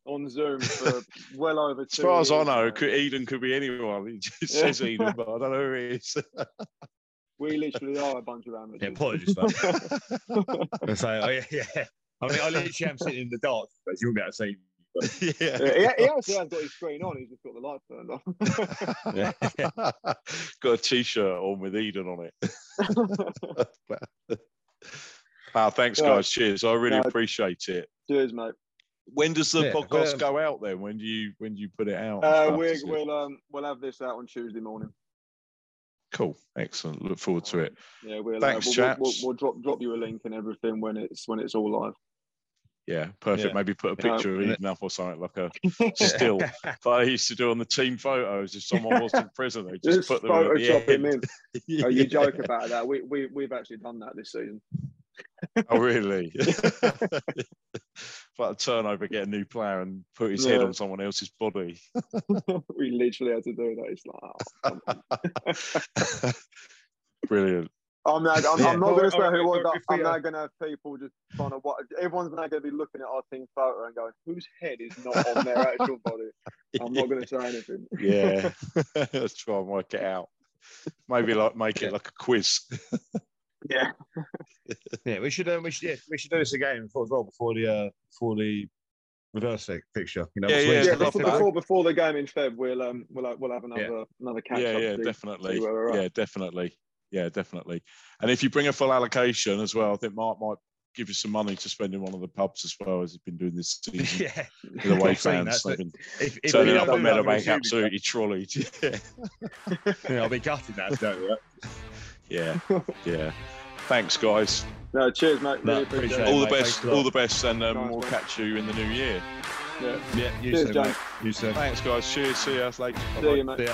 on Zoom for well over. two. As two far as I know, now. could, Eden could be anyone. He just Yeah. says Eden, but I don't know who he is. we literally are a bunch of amateurs. Yeah, apologies, mate. so, oh, yeah, yeah. I mean, I literally am sitting in the dark, but you won't be able to see. But, yeah. Yeah, he, he actually has got his screen on. He's just got the light turned on. yeah. Got a t-shirt on with Eden on it. wow, thanks Yeah. guys. Cheers. I really No. appreciate it. Cheers, mate. When does the Yeah, podcast um, go out then? When do you when do you put it out? Uh, we, Is it- we'll um, we'll have this out on Tuesday morning. Cool. Excellent. Look forward to it. Yeah, we'll, Thanks, uh, we'll, we'll, we'll, chaps. we'll drop drop you a link and everything when it's when it's all live. Yeah, perfect. Yeah. Maybe put a Yeah. picture of Yeah. Eden up or something like a still. Like I used to do on the team photos. If someone was in prison, they just, Just put them at the Photoshop him end. in. Oh, you joke about that? We we we've actually done that this season. Oh, really? like a turnover, get a new player and put his head on someone else's body. we literally had to do that. It's like, oh. Brilliant. I'm not, I'm, Yeah. I'm not going to Or- say who it was. I'm we, now uh, going to have people just trying to watch. Everyone's now going to be looking at our team photo and going, whose head is not on their actual body? I'm not going to say anything. Yeah. Let's try and work it out. Maybe like make it like a quiz. Yeah. yeah, we should, um, we should, yeah, we should do this again before as well before the, uh, before the reverse fi- fixture. You know, Yeah, yeah, Yeah, before, before before the game in Feb, we'll um we'll have, we'll have another another catch yeah, up. yeah, see- definitely. see where we're at. Yeah, definitely. Yeah, definitely. And if you bring a full allocation as well, I think Marc might give you some money to spend in one of the pubs as well as he's been doing this season. yeah. with the away I've seen fans. that, They've been If, if turning we up don't at do that, I'm Meadowbank absolutely trolleyed. Yeah. Yeah, I'll be gutted that. Don't you? Yeah, yeah. Thanks, guys. No, cheers, mate. No, Really appreciate appreciate it. it. all the mate. best. Thanks. All the best, and um, Nice we'll one. catch you in the new year. Yeah. Yeah, you Cheers, too, mate. You too. Thanks, guys. Cheers. See you later. See you, mate. See ya.